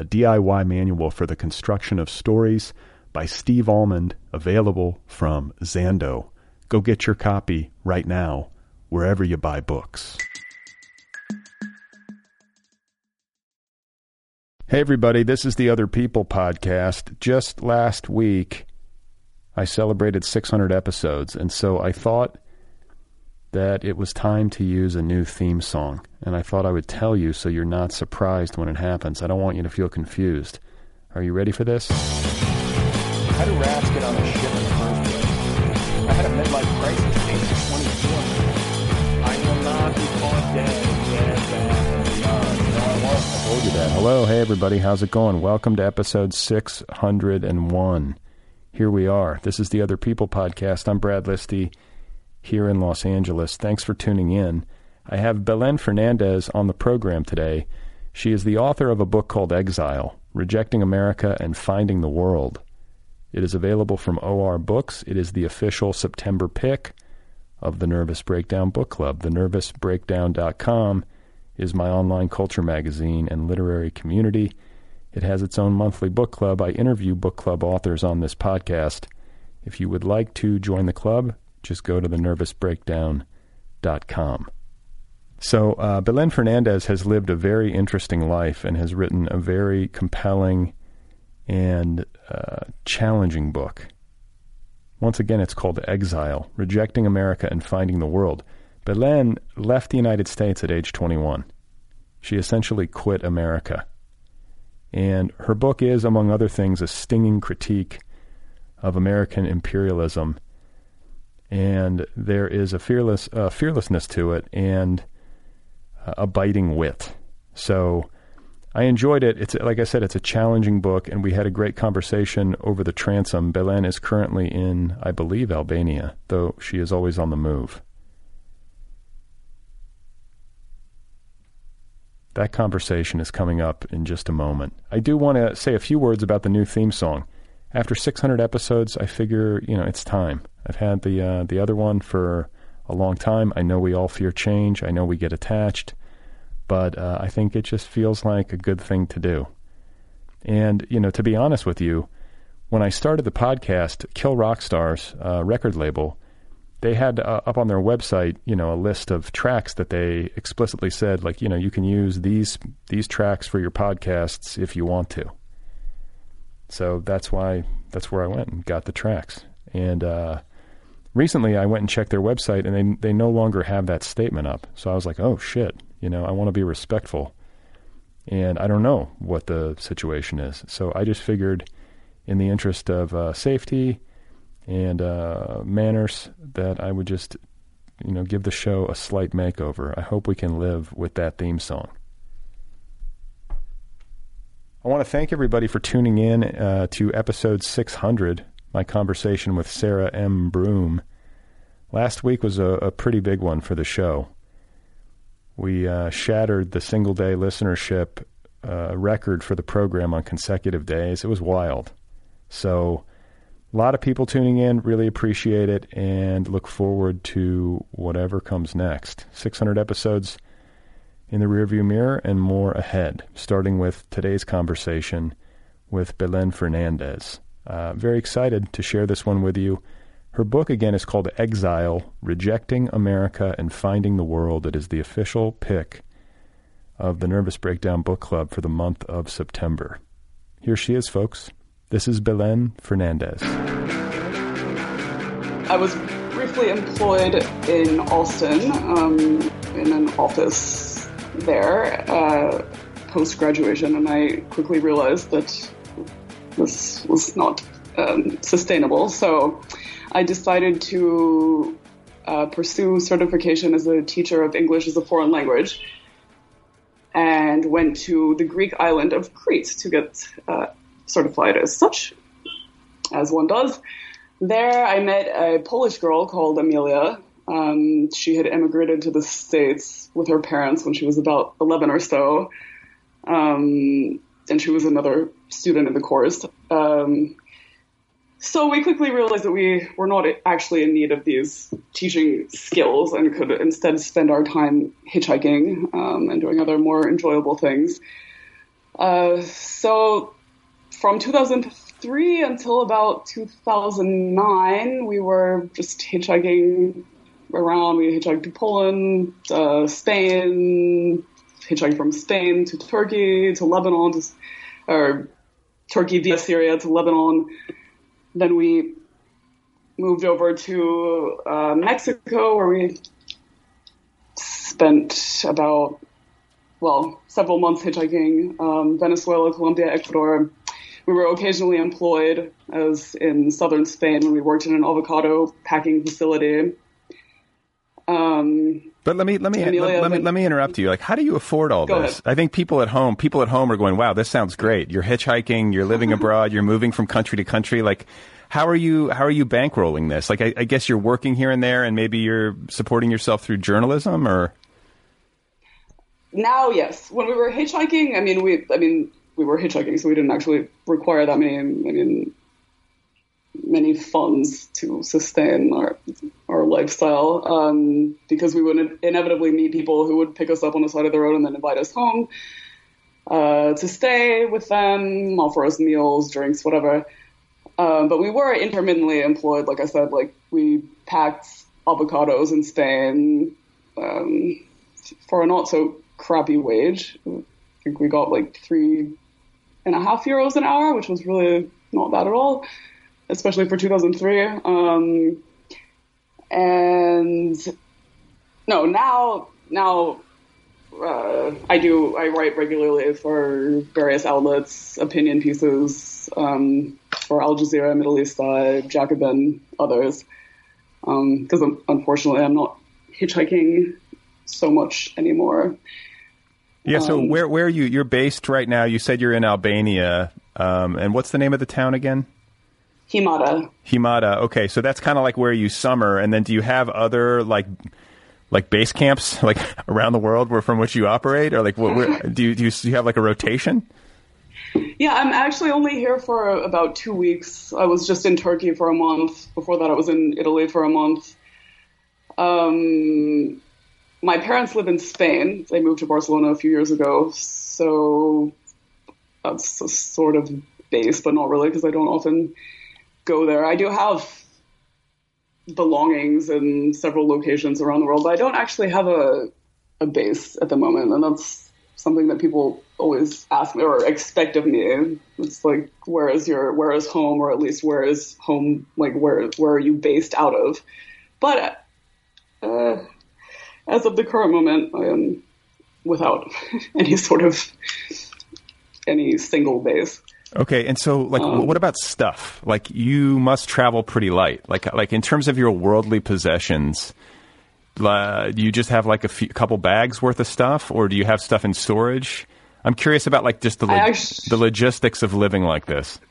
a DIY manual for the construction of stories by Steve Almond, available from Zando. Go get your copy right now, wherever you buy books. Hey, everybody, this is the Other People podcast. Just last week, I celebrated 600 episodes, and so I thought that it was time to use a new theme song, and I thought I would tell you so you're not surprised when it happens. I don't want you to feel confused. Are you ready for this? How do rats get on a ship in the first place? I had a midlife crisis age 22. I will not be caught dead. dead, bad, and beyond. No, I won't. I told you that. Hello, hey everybody, how's it going? Welcome to episode 601. Here we are. This is the Other People podcast. I'm Brad Listi here in Los Angeles. Thanks for tuning in. I have Belen Fernandez on the program today. She is the author of a book called Exile Rejecting America and Finding the World. It is available from OR Books. It is the official September pick of the Nervous Breakdown Book Club. TheNervousBreakdown.com is my online culture magazine and literary community. It has its own monthly book club. I interview book club authors on this podcast. If you would like to join the club, just go to thenervousbreakdown.com. So, uh, Belen Fernandez has lived a very interesting life and has written a very compelling and uh, challenging book. Once again, it's called Exile Rejecting America and Finding the World. Belen left the United States at age 21. She essentially quit America. And her book is, among other things, a stinging critique of American imperialism and there is a fearless uh, fearlessness to it and a biting wit. So I enjoyed it. It's like I said, it's a challenging book, and we had a great conversation over the transom. Belen is currently in, I believe, Albania, though she is always on the move. That conversation is coming up in just a moment. I do want to say a few words about the new theme song. After 600 episodes, I figure, you know, it's time. I've had the uh, the other one for a long time. I know we all fear change. I know we get attached, but uh, I think it just feels like a good thing to do. And you know, to be honest with you, when I started the podcast, Kill Rock Stars uh, record label, they had uh, up on their website, you know, a list of tracks that they explicitly said, like, you know, you can use these these tracks for your podcasts if you want to. So that's why that's where I went and got the tracks. And uh, recently I went and checked their website and they they no longer have that statement up. So I was like, "Oh shit, you know, I want to be respectful." And I don't know what the situation is. So I just figured in the interest of uh, safety and uh, manners that I would just you know, give the show a slight makeover. I hope we can live with that theme song. I want to thank everybody for tuning in uh, to episode 600 my conversation with Sarah M. Broom. Last week was a, a pretty big one for the show. We uh, shattered the single day listenership uh, record for the program on consecutive days. It was wild. So, a lot of people tuning in, really appreciate it, and look forward to whatever comes next. 600 episodes in the rearview mirror and more ahead, starting with today's conversation with Belen Fernandez. Uh, very excited to share this one with you. Her book, again, is called Exile Rejecting America and Finding the World. It is the official pick of the Nervous Breakdown Book Club for the month of September. Here she is, folks. This is Belen Fernandez. I was briefly employed in Austin um, in an office there uh, post graduation, and I quickly realized that this was not um, sustainable. So I decided to uh, pursue certification as a teacher of English as a foreign language and went to the Greek island of Crete to get uh, certified as such, as one does. There, I met a Polish girl called Amelia. Um, she had immigrated to the States with her parents when she was about 11 or so. Um, and she was another student in the course. Um, so we quickly realized that we were not actually in need of these teaching skills and could instead spend our time hitchhiking um, and doing other more enjoyable things. Uh, so from 2003 until about 2009, we were just hitchhiking around. We hitchhiked to Poland, uh, Spain, hitchhiked from Spain to Turkey to Lebanon, to, or Turkey via Syria to Lebanon. Then we moved over to uh, Mexico, where we spent about well several months hitchhiking. Um, Venezuela, Colombia, Ecuador. We were occasionally employed, as in southern Spain, when we worked in an avocado packing facility. Um, but let me let me let, let, me let me interrupt you. Like, how do you afford all this? ahead. I think people at home people at home are going, "Wow, this sounds great." You're hitchhiking, you're living abroad, you're moving from country to country. Like, how are you how are you bankrolling this? Like, I, I guess you're working here and there, and maybe you're supporting yourself through journalism, or now, yes. When we were hitchhiking, I mean, we I mean we were hitchhiking, so we didn't actually require that many. I mean, many funds to sustain our our lifestyle um, because we would inevitably meet people who would pick us up on the side of the road and then invite us home uh, to stay with them, offer us meals, drinks, whatever. Um, but we were intermittently employed, like I said, like we packed avocados in Spain um, for a not so crappy wage. I think we got like three and a half euros an hour, which was really not bad at all especially for 2003. Um, and no, now now uh, I do I write regularly for various outlets, opinion pieces um, for Al Jazeera, Middle East Eye, Jacobin, others. Because um, unfortunately, I'm not hitchhiking so much anymore. Yeah. So Um, where where are you? You're based right now. You said you're in Albania, um, and what's the name of the town again? Himara. Himara. Okay, so that's kind of like where you summer, and then do you have other like like base camps like around the world where from which you operate, or like what, where, do you do you, do you have like a rotation? Yeah, I'm actually only here for about two weeks. I was just in Turkey for a month. Before that, I was in Italy for a month. Um, my parents live in Spain. They moved to Barcelona a few years ago, so that's a sort of base, but not really because I don't often go there. I do have belongings in several locations around the world, but I don't actually have a a base at the moment, and that's something that people always ask me or expect of me. It's like, where is your, where is home, or at least where is home, like where where are you based out of? But uh, as of the current moment, I am without any sort of any single base. Okay, and so like, Um, what about stuff? Like, you must travel pretty light. Like, like in terms of your worldly possessions, uh, do you just have like a few, couple bags worth of stuff, or do you have stuff in storage? I'm curious about like just the lo- actu- the logistics of living like this.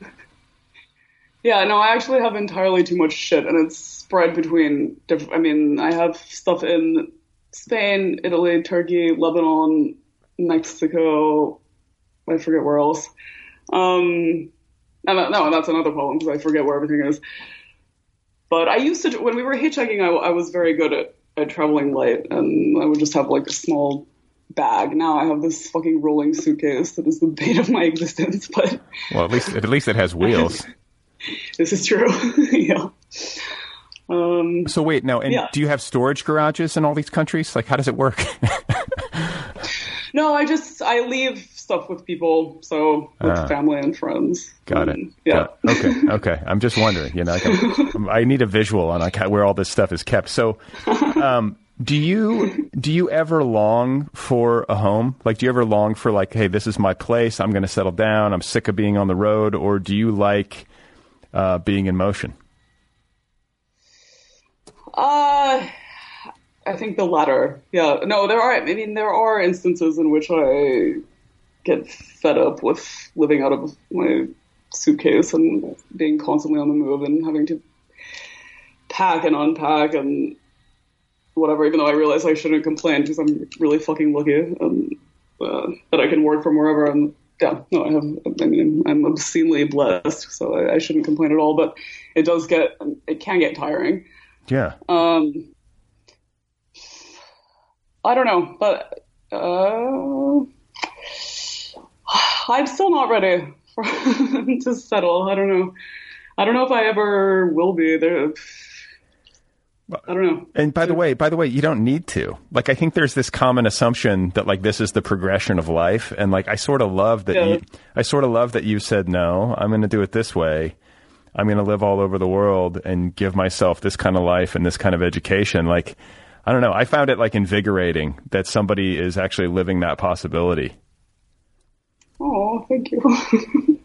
Yeah, no, I actually have entirely too much shit, and it's spread between. Diff- I mean, I have stuff in Spain, Italy, Turkey, Lebanon, Mexico. I forget where else. Um, and no, that's another problem because I forget where everything is. But I used to when we were hitchhiking, I, I was very good at, at traveling light, and I would just have like a small bag. Now I have this fucking rolling suitcase that is the bane of my existence. But Well, at least at least it has wheels. this is true. yeah. Um, So wait, now, and Yeah. do you have storage garages in all these countries? Like, how does it work? no, I just I leave stuff with people, so with Ah. family and friends. Got it. Um, Yeah. Got it. Okay. Okay. I'm just wondering. You know, like I need a visual on like how, where all this stuff is kept. So, um, do you do you ever long for a home? Like, do you ever long for like, hey, this is my place. I'm going to settle down. I'm sick of being on the road. Or do you like uh, being in motion? Uh, I think the latter. Yeah. No, there are. I mean, there are instances in which I get fed up with living out of my suitcase and being constantly on the move and having to pack and unpack and whatever. Even though I realize I shouldn't complain because I'm really fucking lucky and uh, that I can work from wherever. And yeah, no, I have. I mean, I'm obscenely blessed, so I, I shouldn't complain at all. But it does get. It can get tiring. Yeah. Um, I don't know, but uh, I'm still not ready for to settle. I don't know. I don't know if I ever will be. There, I don't know. And by the way, by the way, you don't need to. Like, I think there's this common assumption that like this is the progression of life, and like I sort of love that. Yeah. You, I sort of love that you said no. I'm going to do it this way. I'm going to live all over the world and give myself this kind of life and this kind of education. Like, I don't know. I found it like invigorating that somebody is actually living that possibility. Oh, thank you.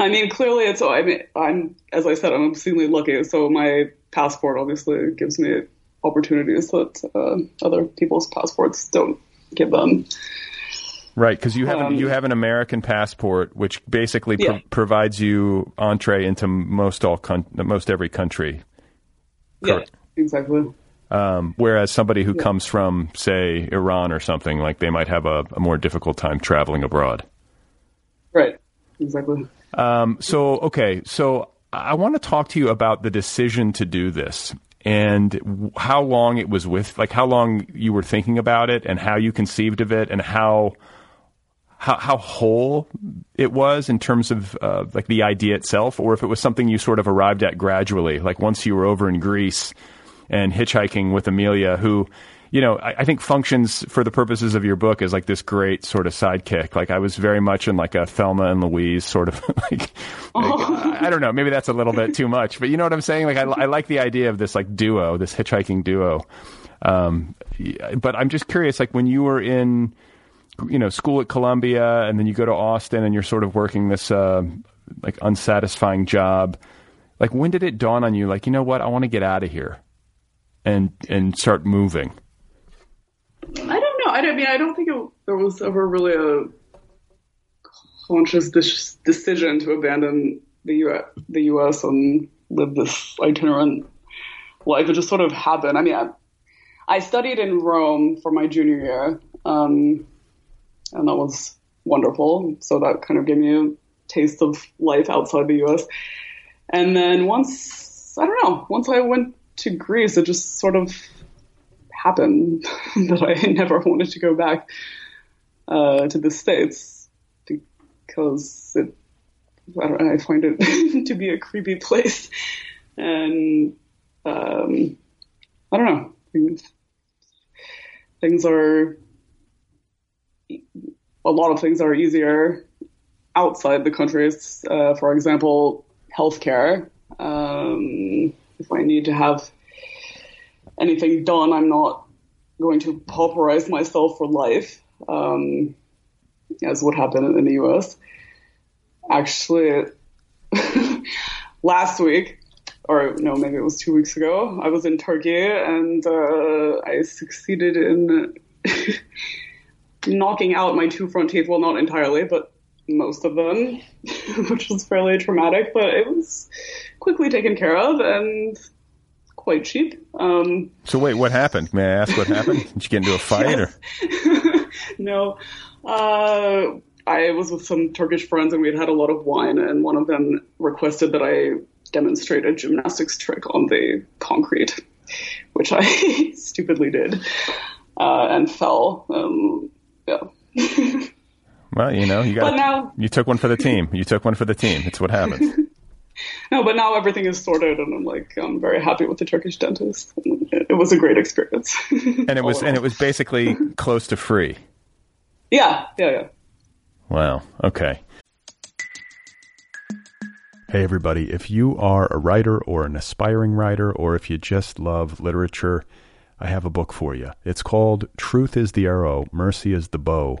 I mean, clearly it's. I mean, I'm as I said, I'm obscenely lucky. So my passport obviously gives me opportunities that uh, other people's passports don't give them. Right, because you have an, Um, you have an American passport, which basically pro- Yeah. provides you entree into most all con- most every country. Yeah, Correct. exactly. Um, whereas somebody who comes from, say, Iran or something, like they might have a, a more difficult time traveling abroad. Right. Exactly. Um, so, okay, so I want to talk to you about the decision to do this and how long it was with, like how long you were thinking about it and how you conceived of it and how how, how whole it was in terms of uh, like the idea itself, or if it was something you sort of arrived at gradually, like once you were over in Greece and hitchhiking with Amelia, who, you know, I, I think functions for the purposes of your book as like this great sort of sidekick. Like I was very much in like a Thelma and Louise sort of like, like, I, I don't know, maybe that's a little bit too much, but you know what I'm saying? Like I, I like the idea of this like duo, this hitchhiking duo. Um, but I'm just curious, like when you were in, you know, school at Columbia, and then you go to Austin, and you're sort of working this uh, like unsatisfying job. Like, when did it dawn on you? Like, you know what? I want to get out of here, and and start moving. I don't. I, mean, I don't think it, there was ever really a conscious dis- decision to abandon the U- the U.S. and live this itinerant life. It just sort of happened. I mean, I, I studied in Rome for my junior year, um, and that was wonderful. So that kind of gave me a taste of life outside the U.S. And then once, I don't know, once I went to Greece, it just sort of happened that I never wanted to go back uh, to the States because it, I, know, I find it to be a creepy place. And um, I don't know, things, things are, a lot of things are easier outside the countries. Uh, for example, healthcare. Um, if I need to have anything done, I'm not going to pauperize myself for life, um, as would happen in the U.S. Actually, last week, or no, maybe it was two weeks ago, I was in Turkey and uh, I succeeded in knocking out my two front teeth. Well, not entirely, but most of them, which was fairly traumatic, but it was quickly taken care of and quite cheap. Um, So, wait, what happened? May I ask what happened? Did you get into a fight, or no, uh, I was with some Turkish friends and we had had a lot of wine, and one of them requested that I demonstrate a gymnastics trick on the concrete, which I stupidly did uh, and fell. Um, yeah. well, you know, you got But now- you took one for the team. You took one for the team. It's what happens. No, but now everything is sorted, and I'm like, I'm very happy with the Turkish dentist. It, was a great experience. And it was and it was basically close to free. yeah, yeah, yeah. Wow. Okay. Hey, everybody. If you are a writer or an aspiring writer, or if you just love literature, I have a book for you. It's called Truth is the Arrow, Mercy is the Bow,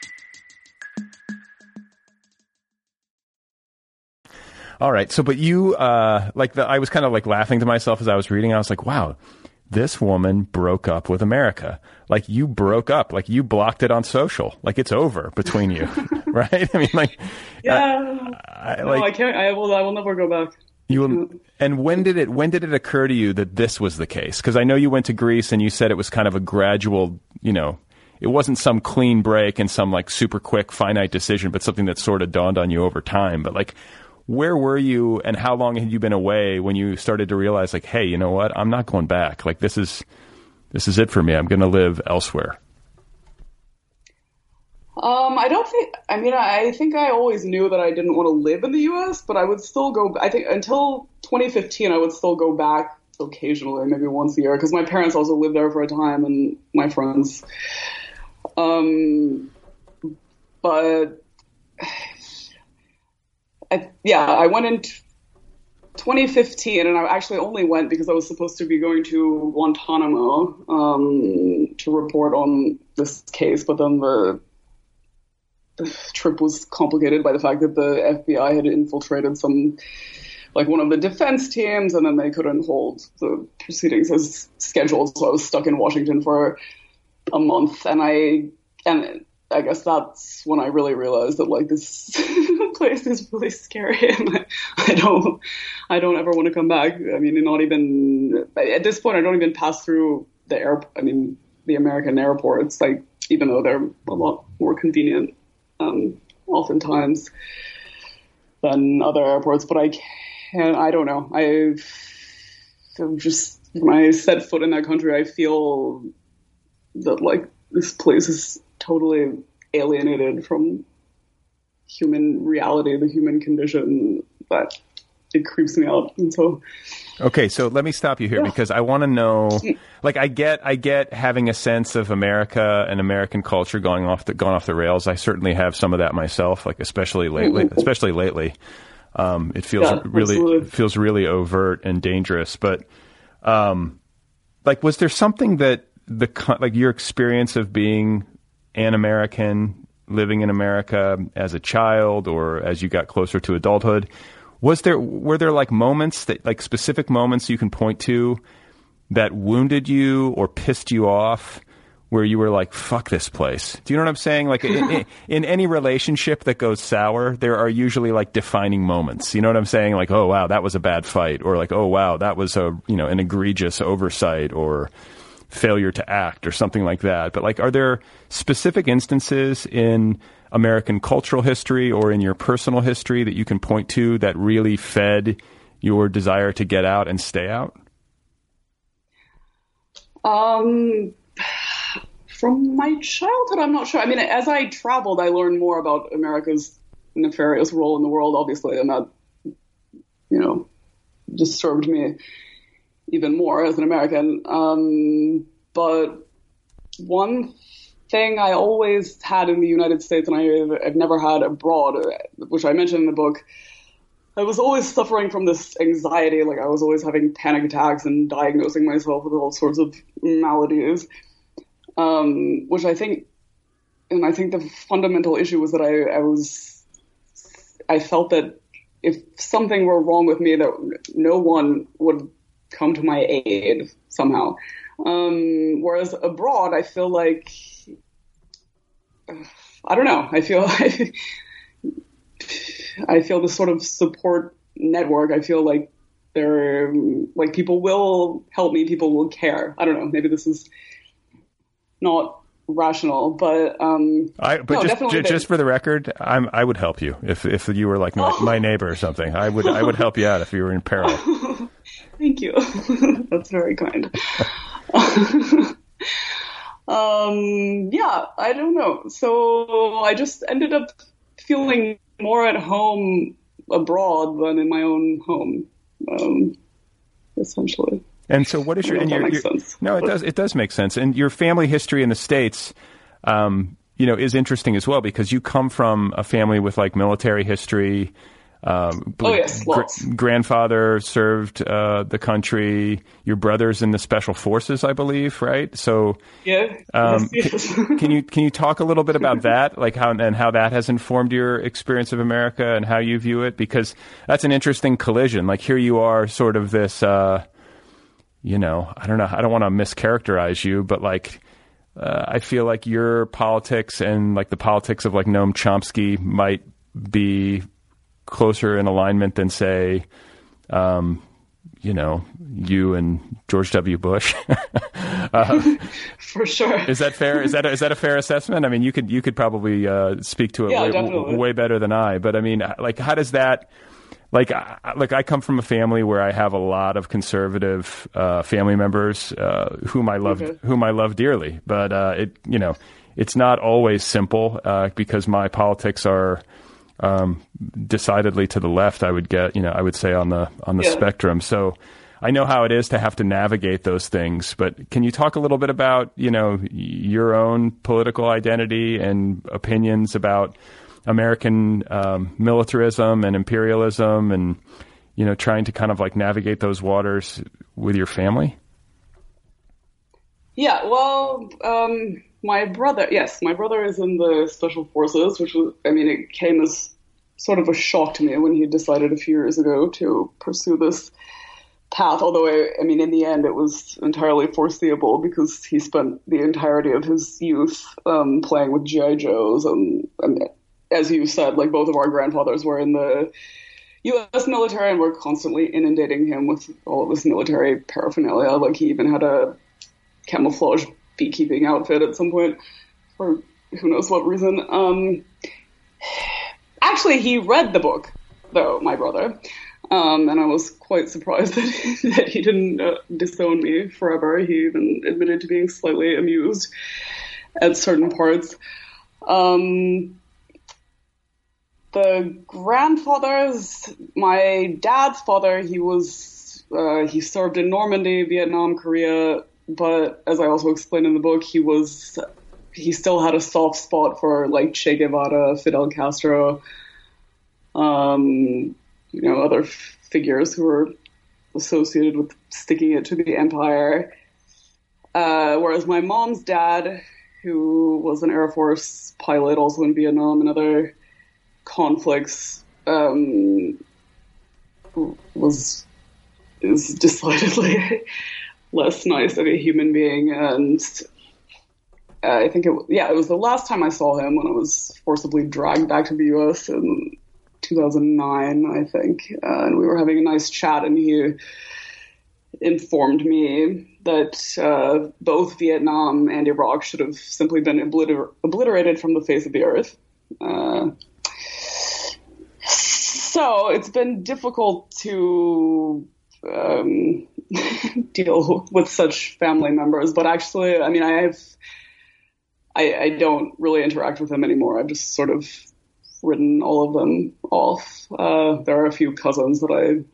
All right. So, but you, uh, like the, I was kind of like laughing to myself as I was reading. I was like, wow, this woman broke up with America. Like you broke up, like you blocked it on social. Like it's over between you, right? I mean, like, yeah, I, I, no, I can't. I will. I will never go back. You will, and when did it when did it occur to you that this was the case? Because I know you went to Greece and you said it was kind of a gradual, you know, it wasn't some clean break and some like super quick finite decision, but something that sort of dawned on you over time. But like, where were you and how long had you been away when you started to realize like hey you know what i'm not going back like this is this is it for me i'm going to live elsewhere um, I don't think. I mean, I think I always knew that I didn't want to live in the U.S., but I would still go. I think until 2015, I would still go back occasionally, maybe once a year, because my parents also lived there for a time, and my friends. Um, but I, yeah, I went in 2015, and I actually only went because I was supposed to be going to Guantanamo um, to report on this case, but then the, the trip was complicated by the fact that the FBI had infiltrated some like one of the defense teams, and then they couldn't hold the proceedings as scheduled. So I was stuck in Washington for a month, and I and I guess that's when I really realized that like this place is really scary, and I don't, I don't ever want to come back. I mean, not even at this point, I don't even pass through the air. I mean, the American airports, like even though they're a lot more convenient, um, oftentimes than other airports. But I can't. I don't know. i've just when I set foot in that country, I feel that like this place is totally alienated from human reality, the human condition, but it creeps me out. And so Okay, so let me stop you here yeah. because I want to know like I get I get having a sense of America and American culture going off the going off the rails. I certainly have some of that myself, like especially lately, mm-hmm. especially lately. Um, it feels yeah, really absolutely. feels really overt and dangerous, but um, like was there something that the like your experience of being an American living in America as a child or as you got closer to adulthood. Was there were there like moments that like specific moments you can point to that wounded you or pissed you off where you were like fuck this place. Do you know what I'm saying? Like in, in, any relationship that goes sour, there are usually like defining moments. You know what I'm saying? Like oh wow, that was a bad fight or like oh wow, that was a you know an egregious oversight or failure to act or something like that. But like, are there specific instances in American cultural history or in your personal history that you can point to that really fed your desire to get out and stay out? Um, from my childhood, I'm not sure. I mean, as I traveled, I learned more about America's nefarious role in the world, obviously, and that, you know, disturbed me even more as an American. Um, but one thing I always had in the United States and I, have never had abroad, which I mentioned in the book, I was always suffering from this anxiety. Like I was always having panic attacks and diagnosing myself with all sorts of maladies, um, which I think, and I think the fundamental issue was that I, I was, I felt that if something were wrong with me, that no one would come to my aid somehow. Um, whereas abroad, I feel like I don't know. I feel I feel this sort of support network. I feel like there, like people will help me. People will care. I don't know. Maybe this is not rational, but um, I but no, just just for the record, I'm I would help you if if you were like my, oh. my neighbor or something. I would I would help you out if you were in peril. Thank you. That's very kind. um, yeah, I don't know. So I just ended up feeling more at home abroad than in my own home, um, essentially. And so, what is your? and your, your no, it does. It does make sense. And your family history in the states, um, you know, is interesting as well because you come from a family with like military history. Um, oh yes, gr- grandfather served uh, the country. Your brother's in the special forces, I believe, right? So yeah. Um, yes, yes. can, can, you can you talk a little bit about that, like how and how that has informed your experience of America and how you view it? Because that's an interesting collision. Like here you are, sort of this. Uh, you know, I don't know. I don't want to mischaracterize you, but like. Uh, I feel like your politics and like the politics of like Noam Chomsky might be closer in alignment than say, um, you know, you and George W. Bush. uh, For sure. Is that fair? Is that a, is that a fair assessment? I mean, you could you could probably uh, speak to it yeah, way, w- way better than I. But I mean, like, how does that? Like, like I come from a family where I have a lot of conservative uh, family members uh, whom I love, mm-hmm. whom I love dearly. But uh, it, you know, it's not always simple uh, because my politics are um, decidedly to the left. I would get, you know, I would say on the on the yeah. spectrum. So I know how it is to have to navigate those things. But can you talk a little bit about, you know, your own political identity and opinions about American um, militarism and imperialism, and you know, trying to kind of like navigate those waters with your family? Yeah, well, um, my brother, yes, my brother is in the special forces, which was, I mean, it came as sort of a shock to me when he decided a few years ago to pursue this path. Although, I, I mean, in the end, it was entirely foreseeable because he spent the entirety of his youth um, playing with GI Joes, and, and as you said, like both of our grandfathers were in the U.S. military, and we're constantly inundating him with all of this military paraphernalia. Like he even had a camouflage beekeeping outfit at some point for who knows what reason. Um, actually, he read the book, though, my brother. Um, and I was quite surprised that, that he didn't uh, disown me forever. He even admitted to being slightly amused at certain parts. Um, the grandfathers, my dad's father, he was, uh, he served in Normandy, Vietnam, Korea, but as I also explained in the book, he was he still had a soft spot for like Che Guevara, Fidel Castro, um, you know, other f- figures who were associated with sticking it to the empire. Uh, whereas my mom's dad, who was an Air Force pilot, also in Vietnam and other conflicts, um, was is decidedly less nice of a human being. And uh, I think it, yeah, it was the last time I saw him when I was forcibly dragged back to the U.S. in 2009, I think. Uh, and we were having a nice chat, and he informed me that uh, both Vietnam and Iraq should have simply been obliter- obliterated from the face of the earth. Uh, so it's been difficult to um, deal with such family members. But actually, I mean, I have, I, I don't really interact with them anymore. I've just sort of written all of them off. Uh, there are a few cousins that I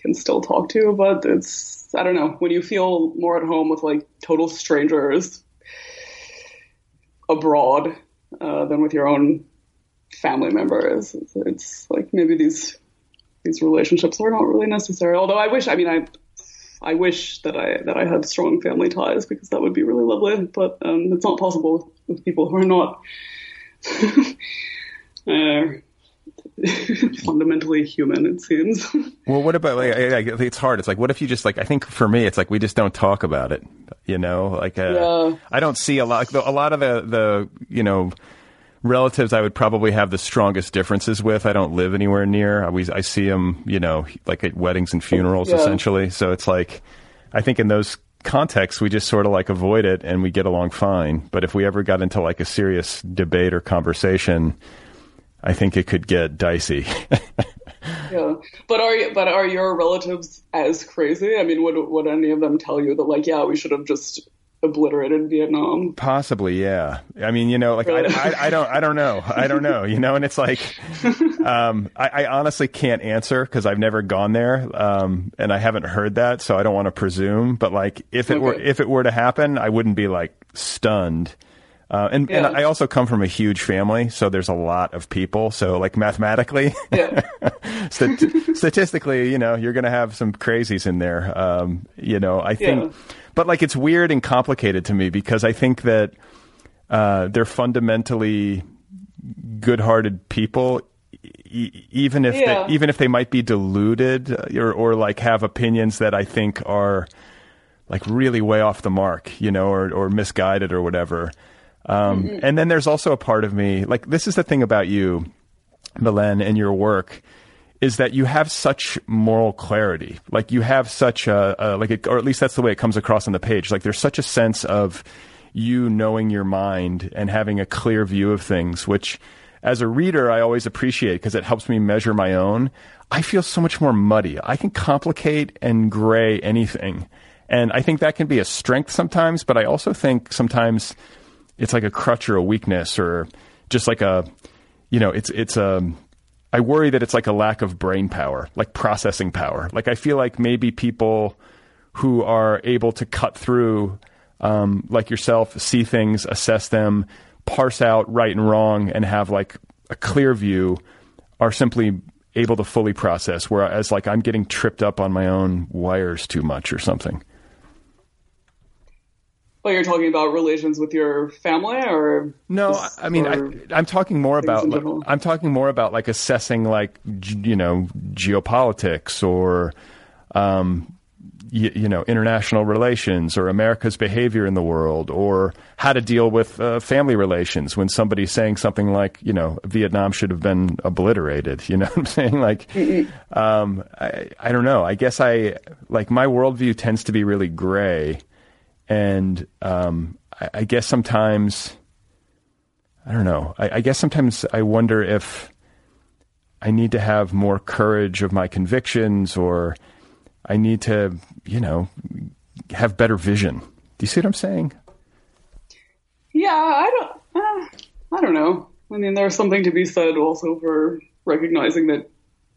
can still talk to, but it's, I don't know, when you feel more at home with like total strangers abroad uh, than with your own family members, it's, it's like maybe these these relationships are not really necessary. Although I wish, I mean, I, I wish that I that I had strong family ties because that would be really lovely. But um, it's not possible with people who are not uh, fundamentally human. It seems. Well, what about like, I- I- it's hard. It's like what if you just like I think for me it's like we just don't talk about it. You know, like uh, Yeah. I don't see a lot. A lot of the the you know relatives I would probably have the strongest differences with. I don't live anywhere near. I always I see them. You know, like at weddings and funerals Yeah. essentially. So it's like I think in those contexts we just sort of like avoid it and we get along fine. But if we ever got into like a serious debate or conversation. I think it could get dicey. Yeah, but are but are your relatives as crazy? I mean, would would any of them tell you that like, yeah, we should have just obliterated in Vietnam? Possibly, yeah. I mean, you know, like I, I, I don't, I don't know, I don't know, you know, and it's like, um, I, I honestly can't answer because I've never gone there, um, and I haven't heard that, so I don't want to presume. But like, if it were, if it were to happen, I wouldn't be like stunned. Uh, and, and I also come from a huge family, so there's a lot of people. So like mathematically, Yeah, Stat- statistically, you know, you're going to have some crazies in there. Um, you know, I think, Yeah. But like it's weird and complicated to me because I think that uh, they're fundamentally good-hearted people, e- even if Yeah. they, even if they might be deluded uh, or or like have opinions that I think are like really way off the mark, you know, or or misguided or whatever. Um, And then there's also a part of me, like this is the thing about you, Belen, and your work, is that you have such moral clarity. Like you have such a, a like, it, or at least that's the way it comes across on the page. Like there's such a sense of you knowing your mind and having a clear view of things, which as a reader I always appreciate because it helps me measure my own. I feel so much more muddy. I can complicate and gray anything. And I think that can be a strength sometimes, but I also think sometimes it's like a crutch or a weakness or just like a you know it's it's a i worry that it's like a lack of brain power like processing power. Like i feel like maybe people who are able to cut through um, like yourself see things assess them parse out right and wrong and have like a clear view are simply able to fully process whereas like i'm getting tripped up on my own wires too much or something but you're talking about relations with your family, or No, just I mean, I, I'm talking more about. Like. I'm talking more about like assessing, like you know, geopolitics or, um, you, you know, international relations or America's behavior in the world or how to deal with uh, family relations when somebody's saying something like, you know, Vietnam should have been obliterated. You know what I'm saying? Like, um, I, I don't know. I guess I like my worldview tends to be really gray, and um, I, I guess sometimes. I don't know. I, I guess sometimes I wonder if I need to have more courage of my convictions or I need to, you know, have better vision. Do you see what I'm saying? yeah, I don't, uh, I don't know. I mean, there's something to be said also for recognizing that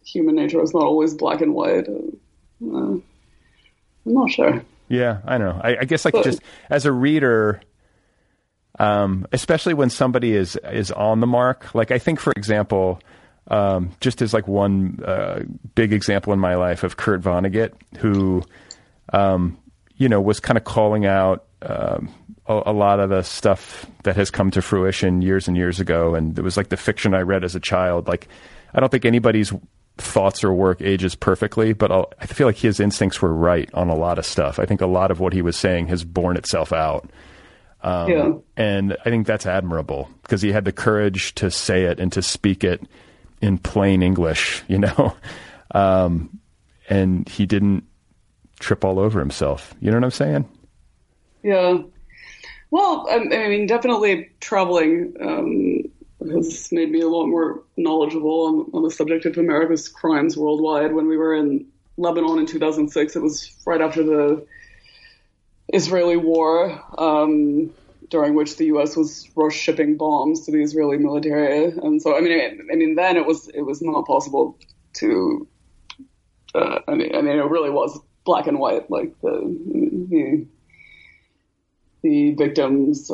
human nature is not always black and white. Uh, uh, I'm not sure. Yeah, I know. I, I guess like But- just as a reader, um, especially when somebody is is on the mark. Like I think, for example, um, just as like one uh, big example in my life of Kurt Vonnegut, who, um, you know, was kind of calling out um, a, a lot of the stuff that has come to fruition years and years ago, and it was like the fiction I read as a child. Like, I don't think anybody's thoughts or work ages perfectly, but I'll, I feel like his instincts were right on a lot of stuff. I think a lot of what he was saying has borne itself out. Um, yeah. And I think that's admirable because he had the courage to say it and to speak it in plain English, you know? Um, and he didn't trip all over himself. You know what I'm saying? Yeah. Well, I, I mean, definitely troubling. um, has made me a lot more knowledgeable on, on the subject of America's crimes worldwide. When we were in Lebanon in 2006, it was right after the Israeli war, um, during which the U.S. was rush shipping bombs to the Israeli military, and so I mean, I, I mean, then it was it was not possible to. Uh, I mean, I mean, it really was black and white, like the the the victims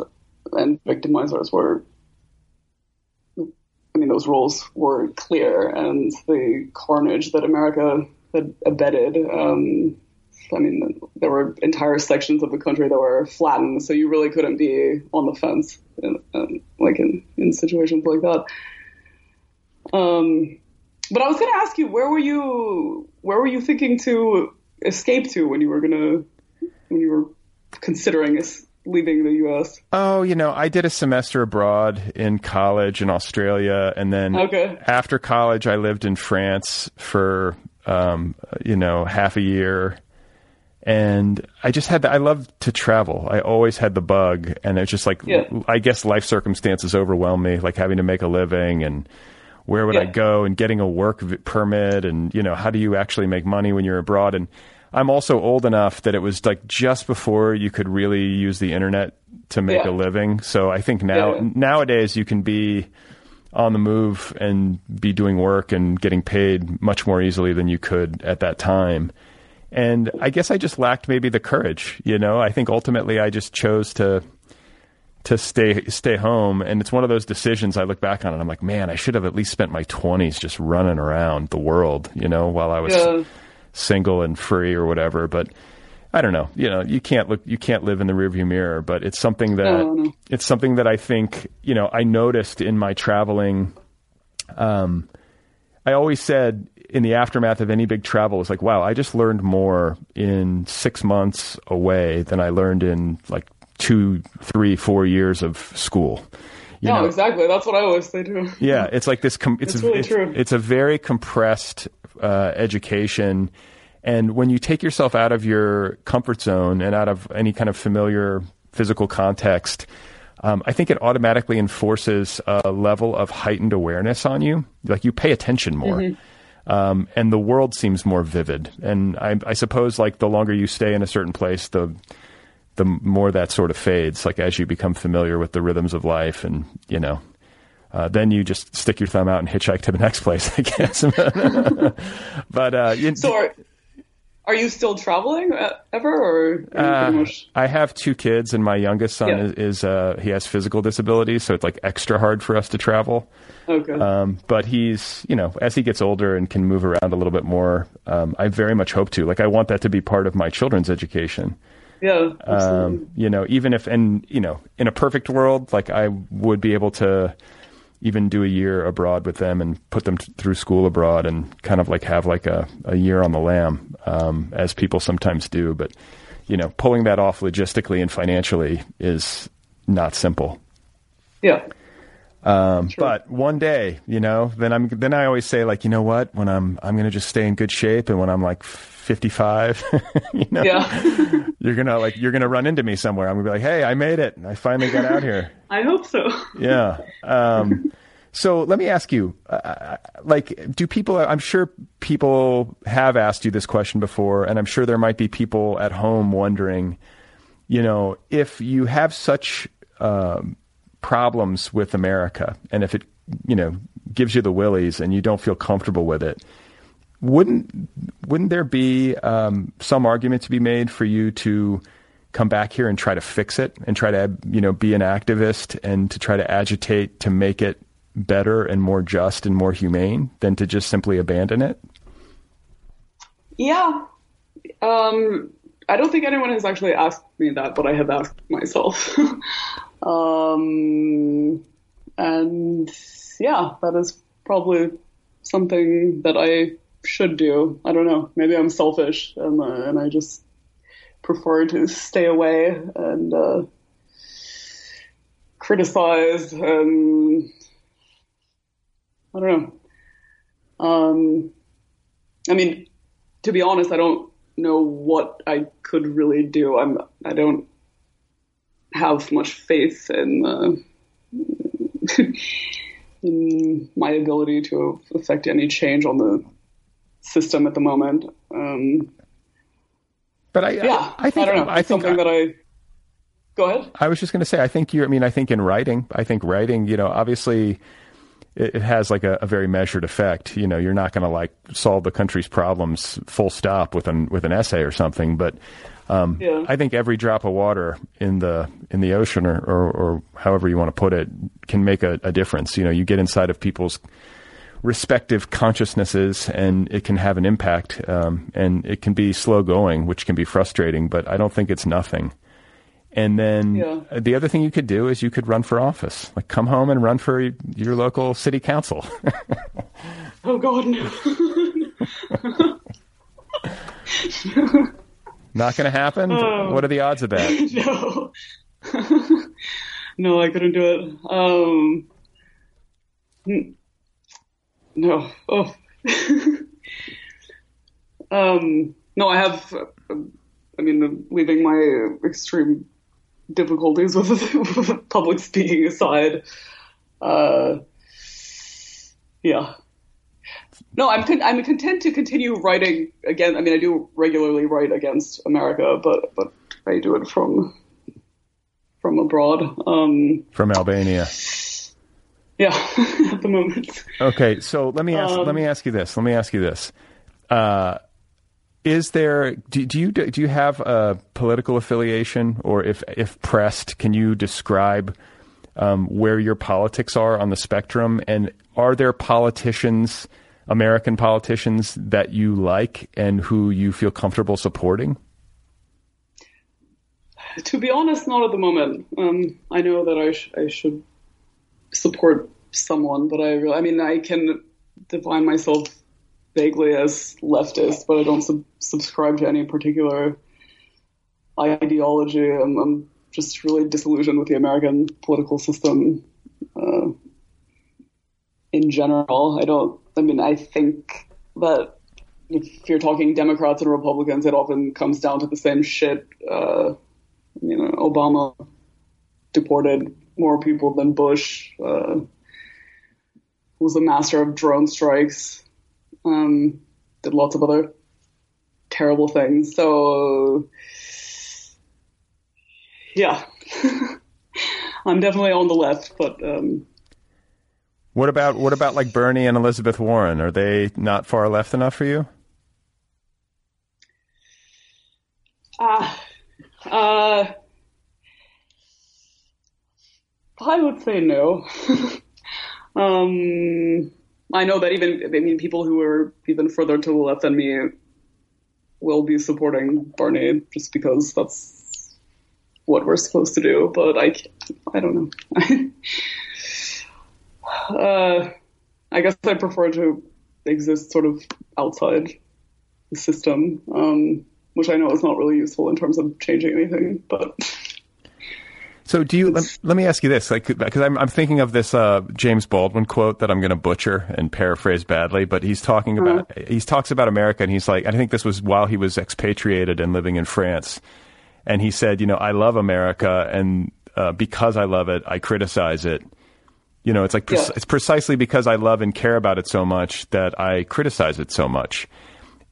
and victimizers were I mean those roles were clear and the carnage that America had abetted um, I mean there were entire sections of the country that were flattened so you really couldn't be on the fence in, in, like in, in situations like that um, but I was going to ask you, where were you? Where were you thinking to escape to when you were gonna when you were considering leaving the U.S.? Oh, you know, I did a semester abroad in college in Australia, and then Okay. after college, I lived in France for um, you know half a year, and I just had. The, I love to travel. I always had the bug, and it's just like Yeah. I guess life circumstances overwhelm me, like having to make a living and. Where would I go and getting a work v- permit and you know how do you actually make money when you're abroad and I'm also old enough that it was like just before you could really use the internet to make Yeah. a living. So I think now Yeah. nowadays you can be on the move and be doing work and getting paid much more easily than you could at that time. And I guess I just lacked maybe the courage, you know. I think ultimately I just chose to to stay stay home and it's one of those decisions I look back on and I'm like, man, I should have at least spent my 20s just running around the world, you know, while I was Yeah. Single and free or whatever, but I don't know. You know, you can't look, you can't live in the rearview mirror, but it's something that no. it's something that I think, you know, I noticed in my traveling. Um, I always said in the aftermath of any big travel, it's like, wow, I just learned more in six months away than I learned in like two, three, four years of school. You no, know, exactly. That's what I always say too. yeah, it's like this. Com- it's It's really it's, true. it's a very compressed uh, education, and when you take yourself out of your comfort zone and out of any kind of familiar physical context, um, I think it automatically enforces a level of heightened awareness on you. Like you pay attention more. Mm-hmm. Um, and the world seems more vivid. And I, I suppose, like the longer you stay in a certain place, the the more that sort of fades. Like as you become familiar with the rhythms of life, and you know, uh, then you just stick your thumb out and hitchhike to the next place, I guess. but uh, you, So are, are you still traveling uh, ever, or uh? I have two kids, and my youngest son Yeah. is, is uh, he has physical disabilities, so it's like extra hard for us to travel. Okay. Um, but he's, you know, as he gets older and can move around a little bit more, um, I very much hope to. Like, I want that to be part of my children's education. yeah. Absolutely. Um, you know, even if, and you know, in a perfect world, like I would be able to even do a year abroad with them and put them t- through school abroad and kind of like have like a, a year on the lam, um, as people sometimes do. But you know, pulling that off logistically and financially is not simple. yeah. Um, but one day, you know, then I'm then I always say like, you know what, when I'm I'm gonna just stay in good shape, and when I'm like 55, you know, Yeah. you're gonna like you're gonna run into me somewhere. I'm gonna be like, hey, I made it. I finally got out here. I hope so. Yeah. Um, so let me ask you, uh, like, do people? I'm sure people have asked you this question before, and I'm sure there might be people at home wondering, you know, if you have such um, problems with America, and if it, you know, gives you the willies, and you don't feel comfortable with it, wouldn't wouldn't there be um, some argument to be made for you to come back here and try to fix it and try to you know be an activist and to try to agitate to make it better and more just and more humane than to just simply abandon it? Yeah. Um, I don't think anyone has actually asked me that, but I have asked myself. um, and yeah, that is probably something that I should do. I don't know. Maybe I'm selfish and, uh, and I just prefer to stay away and uh, criticize and I don't know. Um, I mean, to be honest, I don't know what I could really do. I'm I don't have much faith in uh, in my ability to affect any change on the system at the moment. Um, But I, yeah, I, I think don't know. I think something that I go ahead. I was just going to say, I think you. I mean, I think in writing, I think writing. You know, obviously, it, it has like a, a very measured effect. You know, you're not going to like solve the country's problems full stop with an with an essay or something. But um, Yeah. I think every drop of water in the in the ocean, or or, or however you want to put it, can make a, a difference. You know, you get inside of people's respective consciousnesses and it can have an impact um, and it can be slow going which can be frustrating but i don't think it's nothing And then Yeah. the other thing you could do is you could run for office. Like come home and run for your local city council. Oh God, no. Not going to happen. Oh. What are the odds of that? no. no, I couldn't do it. Um, no. Oh. um, no, I have. I mean, leaving my extreme difficulties with, with public speaking aside. Uh, yeah. No, I'm con- I'm content to continue writing again. I mean, I do regularly write against America, but but I do it from from abroad. Um, From Albania. Yeah, at the moment. Okay, so let me ask. Um, let me ask you this. Let me ask you this. Uh, is there? Do, do you do you have a political affiliation, or if if pressed, can you describe um, where your politics are on the spectrum? And are there politicians, American politicians, that you like and who you feel comfortable supporting? To be honest, not at the moment. Um, I know that I sh- I should support someone, but I really, I mean, I can define myself vaguely as leftist, but I don't sub- subscribe to any particular ideology. I'm, I'm just really disillusioned with the American political system uh, in general. I don't. I mean, I think that if you're talking Democrats and Republicans, it often comes down to the same shit. Uh, you know, Obama deported more people than Bush. Uh, was a master of drone strikes. Um, did lots of other terrible things. So, yeah, I'm definitely on the left, but um, What about what about like Bernie and Elizabeth Warren? Are they not far left enough for you? Ah, uh, I would say no. um, I know that even I mean people who are even further to the left than me will be supporting Bernie just because that's what we're supposed to do. But I, I don't know. uh, I guess I prefer to exist sort of outside the system. Um, which I know is not really useful in terms of changing anything, but So do you? Let, let me ask you this, like, because I'm I'm thinking of this uh, James Baldwin quote that I'm going to butcher and paraphrase badly, but he's talking about he talks about America, and he's like, I think this was while he was expatriated and living in France, and he said, you know, I love America, and uh, because I love it, I criticize it. You know, it's like pre- Yeah. it's precisely because I love and care about it so much that I criticize it so much,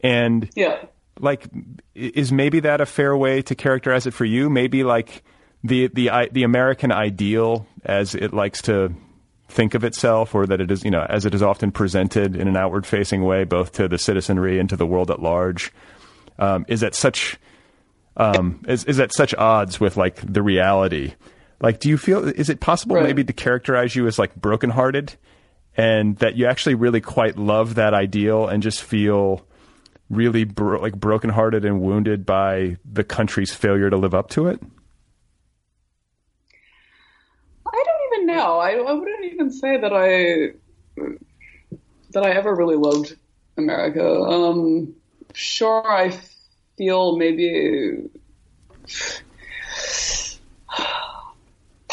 and yeah. like is maybe that a fair way to characterize it for you maybe like the the the american ideal as it likes to think of itself or that it is you know as it is often presented in an outward facing way both to the citizenry and to the world at large um, is at such um, is, is at such odds with like the reality like do you feel is it possible Right. maybe to characterize you as like brokenhearted and that you actually really quite love that ideal and just feel really bro- like brokenhearted and wounded by the country's failure to live up to it? I don't even know. I, I wouldn't even say that I that I ever really loved America. Um, sure, I feel maybe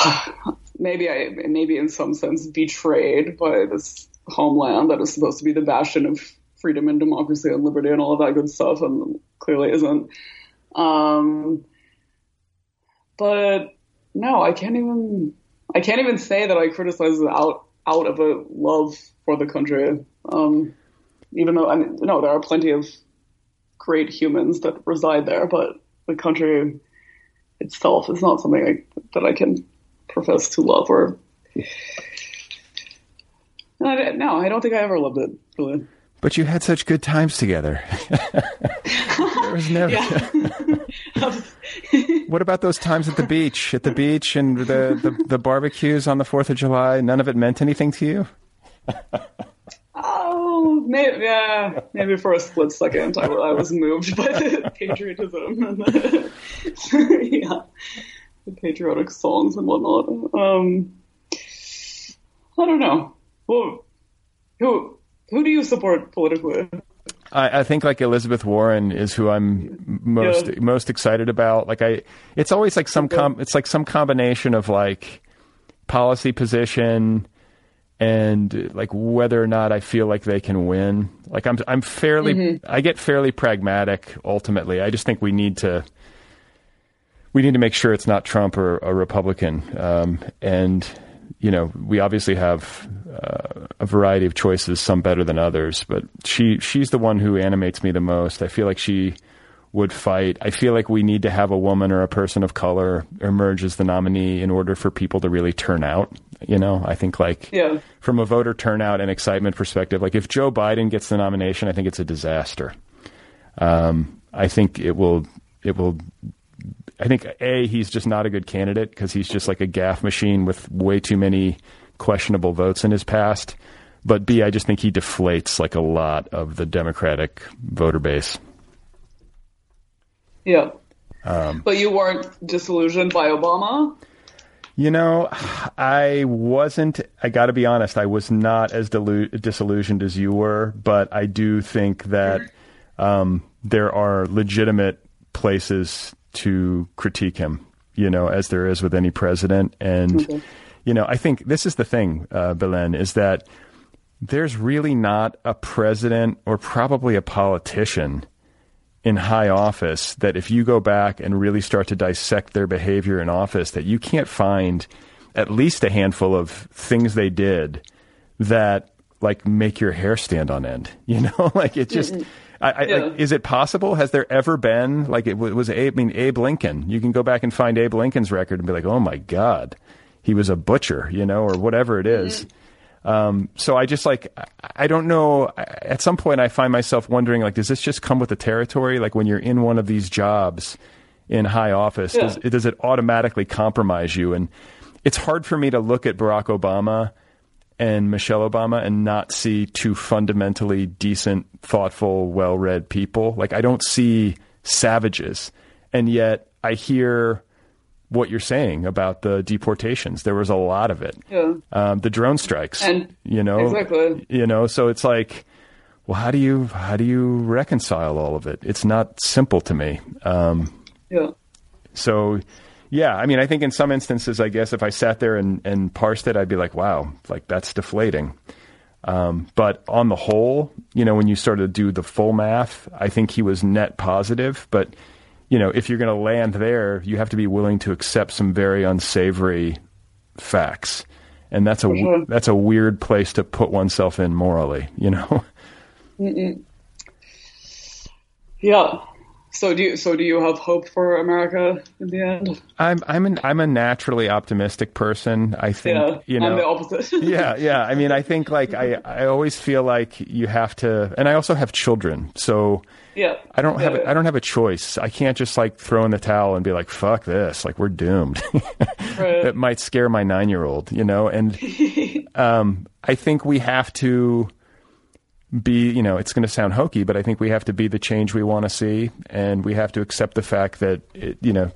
maybe I maybe in some sense betrayed by this homeland that is supposed to be the bastion of freedom and democracy and liberty and all of that good stuff, and clearly isn't. Um, but no, I can't even. I can't even say that I criticize it out out of a love for the country. Um, even though I mean, no, there are plenty of great humans that reside there, but the country itself is not something I, that I can profess to love or. I no, I don't think I ever loved it. Really. But you had such good times together. there was never. what about those times at the beach? At the beach and the, the, the barbecues on the 4th of July? None of it meant anything to you? Oh, maybe, yeah, maybe for a split second I, I was moved by the patriotism. And the, yeah, the patriotic songs and whatnot. Um, I don't know. Well, who who do you support politically? I, I think like Elizabeth Warren is who I'm most Yeah. most excited about. Like I, it's always like some com- it's like some combination of like policy position and like whether or not I feel like they can win. Like I'm I'm fairly I get fairly pragmatic ultimately. I just think we need to we need to make sure it's not Trump or a Republican. Um, and you know, we obviously have uh, a variety of choices, some better than others. But she she's the one who animates me the most. I feel like she would fight. I feel like we need to have a woman or a person of color emerge as the nominee in order for people to really turn out. You know, I think like Yeah. from a voter turnout and excitement perspective, like if Joe Biden gets the nomination, I think it's a disaster. Um, I think it will. It will. I think a he's just not a good candidate because he's just like a gaffe machine with way too many questionable votes in his past. But b I just think he deflates like a lot of the Democratic voter base. Yeah. Um, but you weren't disillusioned by Obama? You know, I wasn't. I got to be honest. I was not as delu- disillusioned as you were, but I do think that um, there are legitimate places to critique him. You know, as there is with any president, and you know, I think this is the thing, uh, Belen, is that there's really not a president or probably a politician in high office that if you go back and really start to dissect their behavior in office that you can't find at least a handful of things they did that like make your hair stand on end you know? Like it just I, I, Yeah. like, is it possible has there ever been like it was Abe, I mean Abe Lincoln you can go back and find Abe Lincoln's record and be like oh my god he was a butcher you know or whatever it is um, so I just like I- I don't know. At some point, I find myself wondering like, does this just come with the territory? Like when you're in one of these jobs in high office, Yeah. does, does it automatically compromise you? And it's hard for me to look at Barack Obama and Michelle Obama and not see two fundamentally decent, thoughtful, well-read people. Like I don't see savages, and yet I hear what you're saying about the deportations. There was a lot of it Yeah. um, the drone strikes. And- you know, exactly. You know, so it's like, well, how do you how do you reconcile all of it? It's not simple to me. Um, Yeah. so, yeah, I mean, I think in some instances, I guess if I sat there and, and parsed it, I'd be like, wow, like that's deflating. Um, but on the whole, you know, when you sort of do the full math, I think he was net positive. But you know, if you're going to land there, you have to be willing to accept some very unsavory facts, and that's a sure. that's a weird place to put oneself in morally. You know. Yeah. So do you, so do you have hope for America in the end? I'm I'm an I'm a naturally optimistic person. I think Yeah. you know I'm the opposite. yeah, yeah. I mean, I think like I, I always feel like you have to, and I also have children, so yeah. I don't have Yeah. a, I don't have a choice. I can't just like throw in the towel and be like, "Fuck this!" Like we're doomed. Right. it might scare my nine year old, you know. And um, I think we have to be, you know, it's going to sound hokey, but I think we have to be the change we want to see, and we have to accept the fact that, it, you know,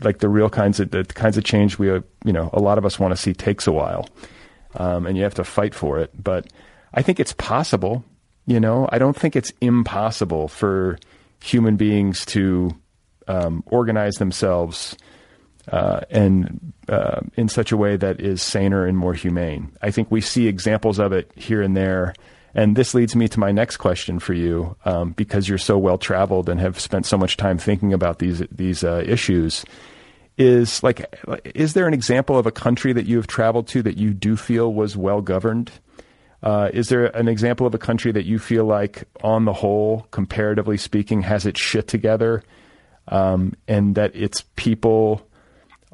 like the real kinds of the kinds of change we, you know, a lot of us want to see takes a while, um, and you have to fight for it. But I think it's possible. You know, I don't think it's impossible for human beings to um, organize themselves uh, and uh, in such a way that is saner and more humane. I think we see examples of it here and there. And this leads me to my next question for you, um, because you're so well traveled and have spent so much time thinking about these these uh, issues. Is like, is there an example of a country that you have traveled to that you do feel was well governed? Uh, is there an example of a country that you feel like, on the whole, comparatively speaking, has its shit together, um, and that its people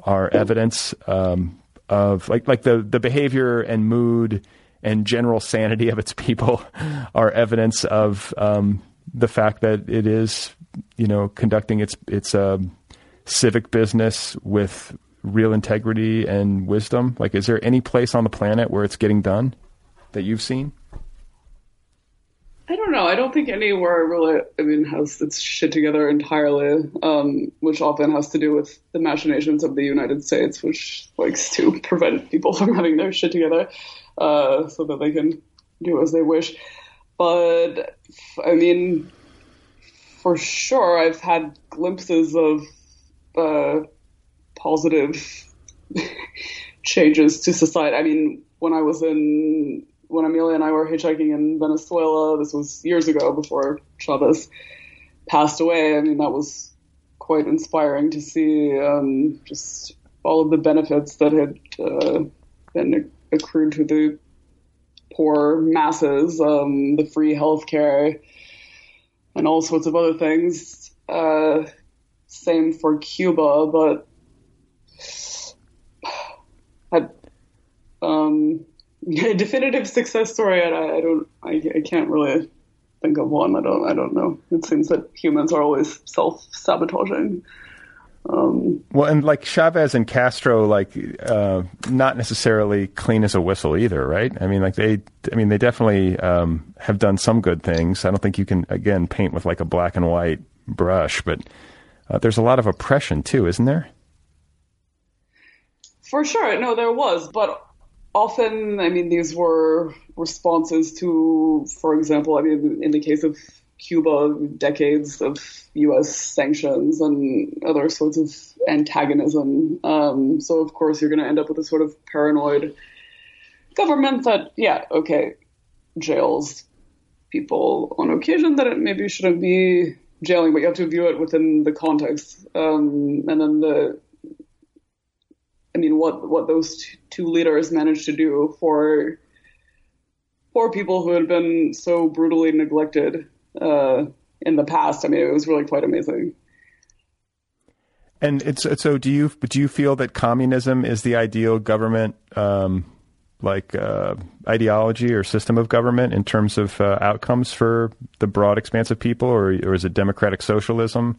are evidence um, of like like the the behavior and mood and general sanity of its people are evidence of um, the fact that it is you know conducting its its um civic business with real integrity and wisdom. Like, is there any place on the planet where it's getting done that you've seen? I don't know. I don't think anywhere really, I mean, has its shit together entirely, um, which often has to do with the machinations of the United States, which likes to prevent people from having their shit together uh, so that they can do as they wish. But, I mean, for sure, I've had glimpses of uh, positive changes to society. I mean, when I was in when Amelia and I were hitchhiking in Venezuela, this was years ago before Chavez passed away. I mean, that was quite inspiring to see um, just all of the benefits that had uh, been accrued to the poor masses, um, the free healthcare, and all sorts of other things. Uh, same for Cuba, but I, um, a definitive success story. I, I don't. I, I can't really think of one. I don't. I don't know. It seems that humans are always self sabotaging. Um, well, and like Chavez and Castro, like uh, not necessarily clean as a whistle either, right? I mean, like they, I mean, they definitely um, have done some good things. I don't think you can again paint with like a black and white brush, but uh, there's a lot of oppression too, isn't there? For sure, no, there was, but often, I mean, these were responses to, for example, I mean, in the case of Cuba, decades of U.S. sanctions and other sorts of antagonism. Um, so, of course, you're going to end up with a sort of paranoid government that, yeah, okay, jails people on occasion that it maybe shouldn't be jailing, but you have to view it within the context. Um, and then the I mean, what what those two leaders managed to do for poor people who had been so brutally neglected uh, in the past. I mean, it was really quite amazing. And it's so. Do you do you feel that communism is the ideal government, um, like uh, ideology or system of government in terms of uh, outcomes for the broad expanse of people, or, or is it democratic socialism?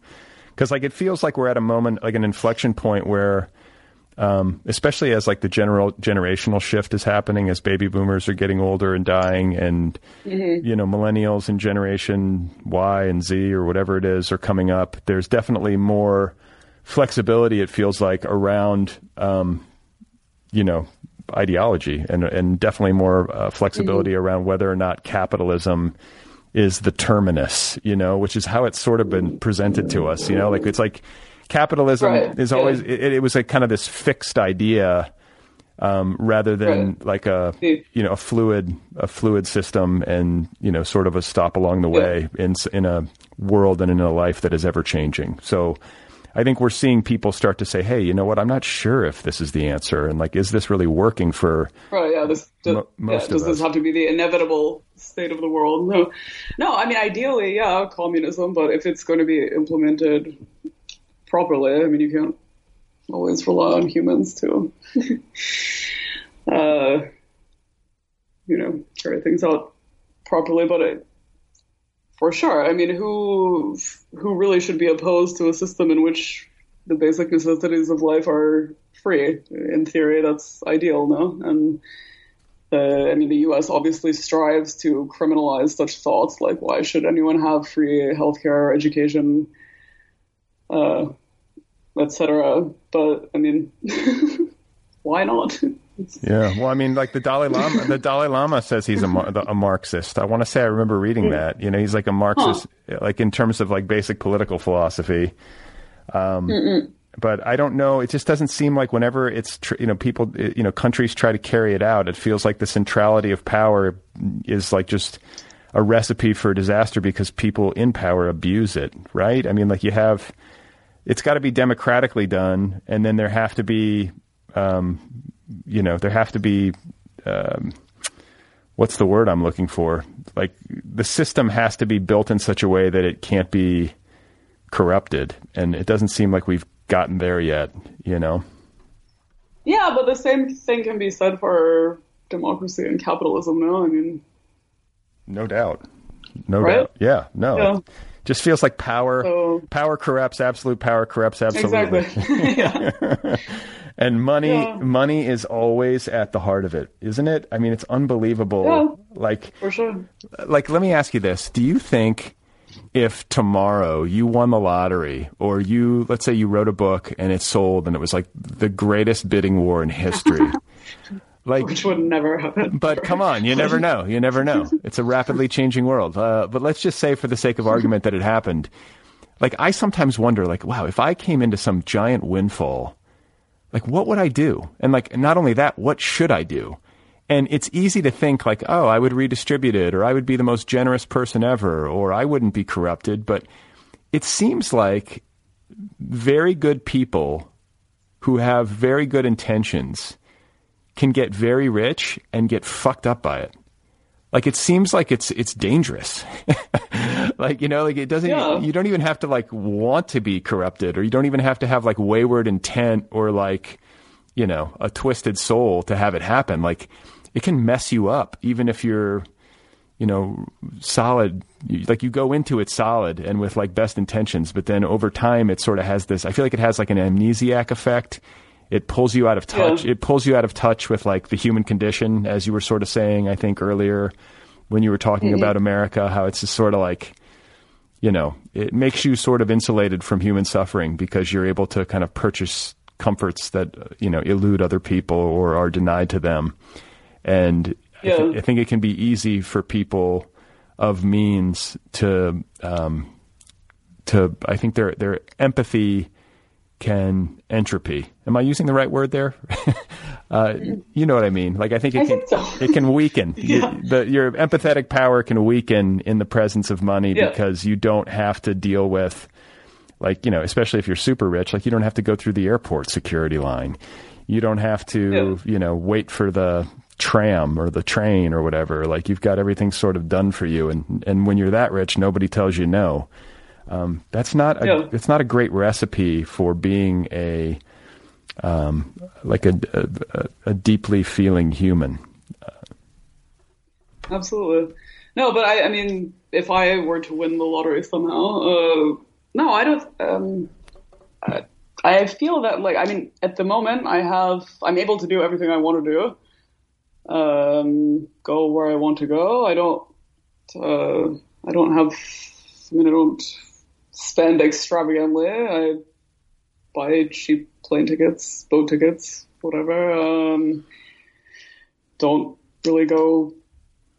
Because like it feels like we're at a moment, like an inflection point where um, especially as like the general generational shift is happening as baby boomers are getting older and dying and mm-hmm. you know millennials and generation y and z or whatever it is are coming up there's definitely more flexibility it feels like around um, you know ideology and and definitely more uh, flexibility mm-hmm. around whether or not capitalism is the terminus you know which is how it's sort of been presented to us you know like it's like capitalism right. is always yeah. it, it, was a kind of this fixed idea um, rather than right. like a you know a fluid a fluid system and you know sort of a stop along the way yeah. in in a world and in a life that is ever changing. So I think we're seeing people start to say, "Hey, you know what? I'm not sure if this is the answer, and like, is this really working for?" Right. Yeah. This does, mo- most yeah, does this have to be the inevitable state of the world? No. No. I mean, ideally, yeah, communism. But if it's going to be implemented properly. I mean, you can't always rely on humans to, uh, you know, carry things out properly. But for sure, I mean, who who really should be opposed to a system in which the basic necessities of life are free? In theory, that's ideal, no? And the, I mean, the U.S. obviously strives to criminalize such thoughts, like why should anyone have free healthcare, education, uh, etc. But I mean, why not? yeah, well, I mean, like the Dalai Lama, the Dalai Lama says he's a, a Marxist. I want to say I remember reading that. You know, he's like a Marxist, huh. like in terms of like basic political philosophy. Um, but I don't know. It just doesn't seem like whenever it's tr- you know people you know countries try to carry it out, it feels like the centrality of power is like just a recipe for disaster because people in power abuse it. Right? I mean, like you have it's got to be democratically done, and then there have to be, um, you know, there have to be, um, what's the word I'm looking for? Like the system has to be built in such a way that it can't be corrupted, and it doesn't seem like we've gotten there yet. You know. Yeah, but the same thing can be said for democracy and capitalism. No, I mean. No doubt. No right? doubt. Yeah. No. Yeah just feels like power so, power corrupts absolute power corrupts absolutely exactly and money Yeah. money is always at the heart of it, isn't it? I mean, it's unbelievable. Yeah. Like For sure. like let me ask you this do you think if tomorrow you won the lottery or you let's say you wrote a book and it sold and it was like the greatest bidding war in history like Which would never happen. but come on you never know you never know. It's a rapidly changing world. Uh, but let's just say for the sake of argument that it happened like i sometimes wonder like wow if i came into some giant windfall like what would i do? And like not only that what should i do? And it's easy to think like oh i would redistribute it or i would be the most generous person ever or i wouldn't be corrupted. But it seems like very good people who have very good intentions can get very rich and get fucked up by it. Like it seems like it's it's dangerous. Like you know like it doesn't Yeah. you don't even have to like want to be corrupted or you don't even have to have like wayward intent or like you know a twisted soul to have it happen. Like it can mess you up even if you're you know solid. Like you go into it solid and with like best intentions but then over time it sort of has this i feel like it has like an amnesiac effect it pulls you out of touch Yeah. it pulls you out of touch with like the human condition as you were sort of saying i think earlier when you were talking about america how it's just sort of like you know it makes you sort of insulated from human suffering because you're able to kind of purchase comforts that you know elude other people or are denied to them and I, thi- Yeah. I think it can be easy for people of means to um, to I think their their empathy can entropy. Am I using the right word there? uh, you know what I mean. Like I think it I can think so. it can weaken. Yeah. You- the, your empathetic power can weaken in the presence of money Yeah. because you don't have to deal with like you know especially if you're super rich like you don't have to go through the airport security line you don't have to you know wait for the tram or the train or whatever like you've got everything sort of done for you and and when you're that rich nobody tells you no um, that's not a, Yeah. it's not a great recipe for being a um, like a, a, a- a deeply feeling human Absolutely. No, but I, I mean, if I were to win the lottery somehow, uh, no, I don't. Um, I, I feel that, like, I mean, at the moment, I have, I'm able to do everything I want to do. Um, go where I want to go. I don't, uh, I don't have, I mean, I don't spend extravagantly. I buy cheap plane tickets, boat tickets, whatever. Um, don't really go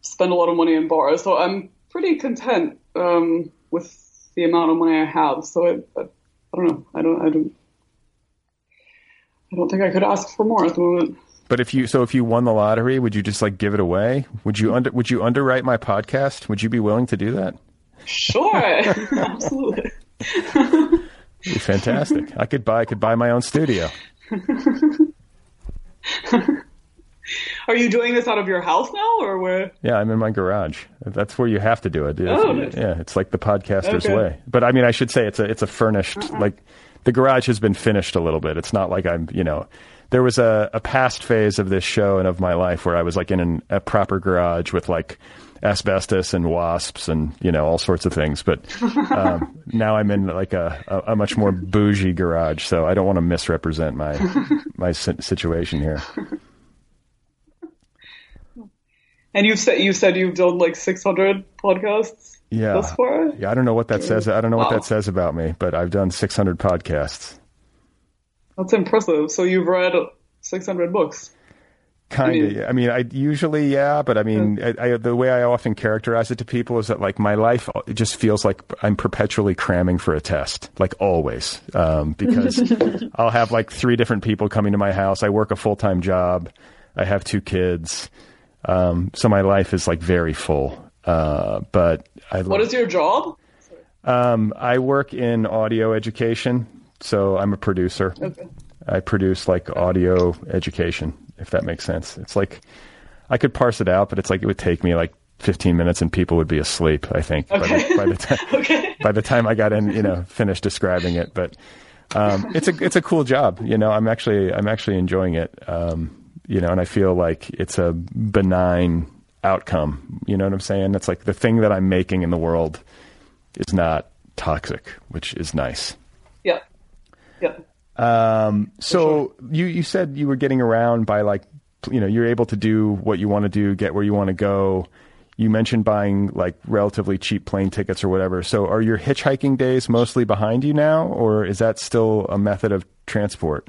spend a lot of money in bars, so I'm pretty content um, with the amount of money I have. So I, I, I don't know. I don't. I don't. I don't think I could ask for more at the moment. But if you so if you won the lottery, would you just like give it away? Would you under would you underwrite my podcast? Would you be willing to do that? Sure, absolutely. Be fantastic. I could buy I could buy my own studio. Are you doing this out of your house now, or where? Yeah, I'm in my garage. That's where you have to do it. It's- Oh, nice. Yeah, it's like the podcaster's Okay. way. But I mean, I should say it's a it's a furnished uh-huh. like the garage has been finished a little bit. It's not like I'm you know. There was a, a past phase of this show and of my life where I was like in an, a proper garage with like asbestos and wasps and you know all sorts of things. But um, now I'm in like a, a, much more bougie garage, so I don't want to misrepresent my my situation here. And you've said you said you've done like 600 podcasts Yeah. thus far. Yeah, I don't know what that says. I don't know what that says about me, but I've done 600 podcasts. That's impressive. So you've read 600 books. Kind mean- of. I mean, I usually, yeah, but I mean, I, I, the way I often characterize it to people is that like my life, it just feels like I'm perpetually cramming for a test, like always, um, because I'll have like three different people coming to my house. I work a full time job. I have two kids, um, so my life is like very full. Uh, but I What is your job? Um, I work in audio education, so I'm a producer. Okay. I produce like audio education, if that makes sense. It's like I could parse it out, but it's like it would take me like 15 minutes and people would be asleep. I think by, the, by the time Okay. by the time I got in, you know, finished describing it. But um, it's a it's a cool job. You know, I'm actually I'm actually enjoying it. Um, you know, and I feel like it's a benign outcome. You know what I'm saying? It's like the thing that I'm making in the world is not toxic, which is nice. Um, so you you said you were getting around by like you know you're able to do what you want to do, get where you want to go. You mentioned buying like relatively cheap plane tickets or whatever. So are your hitchhiking days mostly behind you now, or is that still a method of transport?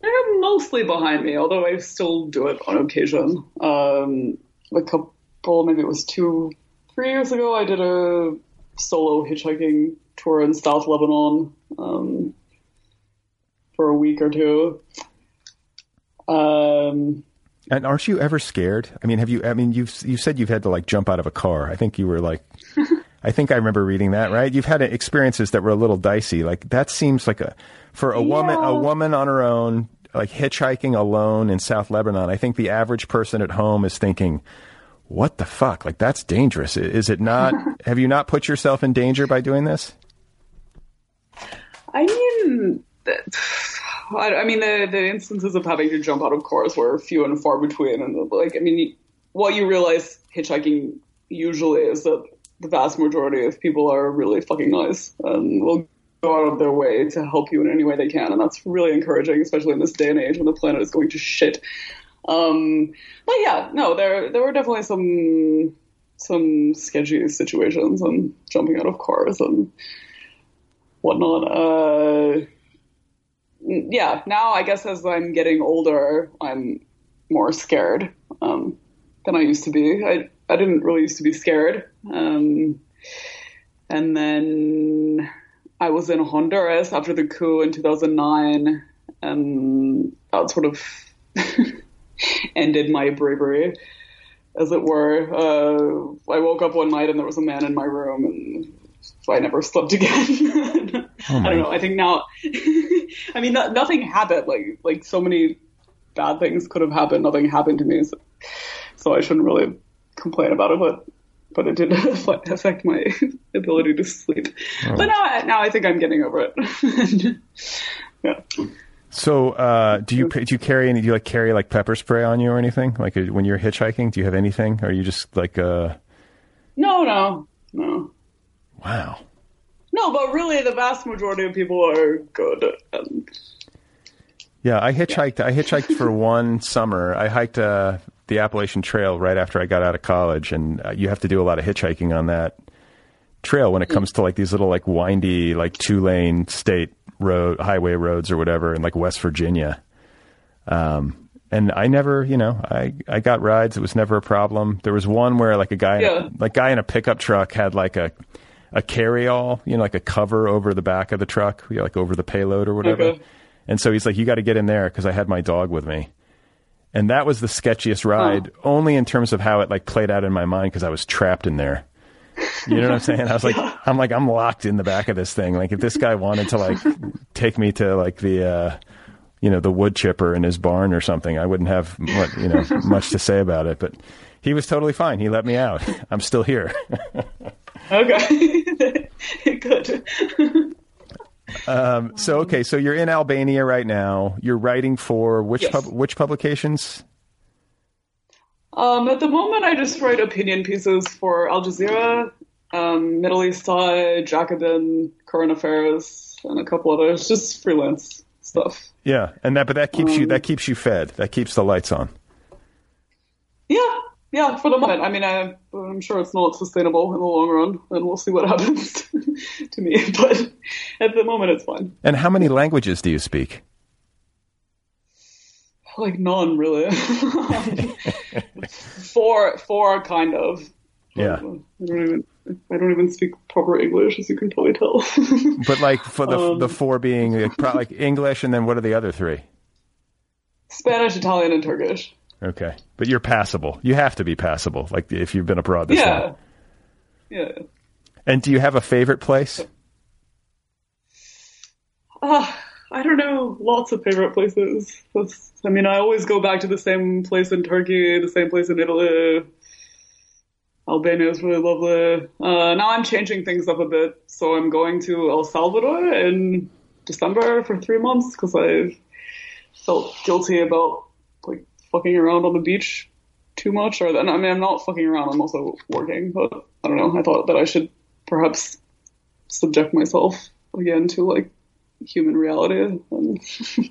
They're mostly behind me, although I still do it on occasion. Um, a couple, maybe it was two, three years ago, I did a solo hitchhiking tour in South Lebanon um, for a week or two. Um, and aren't you ever scared? I mean, have you? I mean, you've you said you've had to like jump out of a car. I think you were like, I think I remember reading that, right? You've had experiences that were a little dicey. Like that seems like a for a yeah. woman, a woman on her own, like hitchhiking alone in South Lebanon. I think the average person at home is thinking, "What the fuck? Like that's dangerous. Is it not? have you not put yourself in danger by doing this?" I mean. I, mean, the the instances of having to jump out of cars were few and far between, and like, I mean, what you realize hitchhiking usually is that the vast majority of people are really fucking nice and will go out of their way to help you in any way they can, and that's really encouraging, especially in this day and age when the planet is going to shit. Um, but yeah, no, there there were definitely some some sketchy situations and jumping out of cars and whatnot. Uh, yeah, now I guess as I'm getting older, I'm more scared um, than I used to be. I I didn't really used to be scared. Um, and then I was in Honduras after the coup in 2009, and that sort of ended my bravery, as it were. Uh, I woke up one night and there was a man in my room, and so I never slept again. oh I don't know. I think now, I mean, no, nothing happened. Like like so many bad things could have happened. Nothing happened to me, so, so I shouldn't really complain about it. But but it did affect my ability to sleep. Oh. But now now I think I'm getting over it. yeah. So, uh, do you do you carry any? Do you like carry like pepper spray on you or anything? Like uh, when you're hitchhiking, do you have anything? Or are you just like uh? No, no, no. Wow. No, but really, the vast majority of people are good. And... Yeah, I hitchhiked. Yeah. I hitchhiked for one summer. I hiked uh, the Appalachian Trail right after I got out of college, and uh, you have to do a lot of hitchhiking on that trail when it comes to like these little like windy like two lane state road highway roads or whatever in like West Virginia. Um, and I never, you know, I, I got rides. It was never a problem. There was one where like a guy, yeah. like guy in a pickup truck had like a a carry-all, you know, like a cover over the back of the truck, you know, like over the payload or whatever. Okay. And so he's like, "You got to get in there because I had my dog with me." And that was the sketchiest ride, oh. only in terms of how it like played out in my mind because I was trapped in there. You know what I'm saying? I was like. I'm like, I'm locked in the back of this thing. Like, if this guy wanted to like take me to like the, uh, you know, the wood chipper in his barn or something, I wouldn't have what, you know much to say about it. But he was totally fine. He let me out. I'm still here. Okay, good. um, so okay, so you're in Albania right now. You're writing for which yes. pub- which publications? Um, at the moment, I just write opinion pieces for Al Jazeera, um, Middle East Eye, Jacobin, Current Affairs, and a couple others. Just freelance stuff. Yeah, and that but that keeps you that um, keeps you fed. That keeps the lights on. Yeah, yeah, for the moment. I mean, I, am sure it's not sustainable in the long run, and we'll see what happens to me. But at the moment, it's fine. And how many languages do you speak? Like none, really. four, four, kind of. Yeah. I don't even. I don't even speak proper English, as you can probably tell. but like for the um, the four being like English, and then what are the other three? Spanish, Italian, and Turkish. Okay, but you're passable. You have to be passable, like if you've been abroad this yeah. long. Yeah. And do you have a favorite place? Uh, I don't know. Lots of favorite places. That's, I mean, I always go back to the same place in Turkey, the same place in Italy. Albania is really lovely. Uh, now I'm changing things up a bit, so I'm going to El Salvador in December for three months because I felt guilty about fucking around on the beach too much. Or then I mean, I'm not fucking around. I'm also working, but I don't know. I thought that I should perhaps subject myself again to like human reality and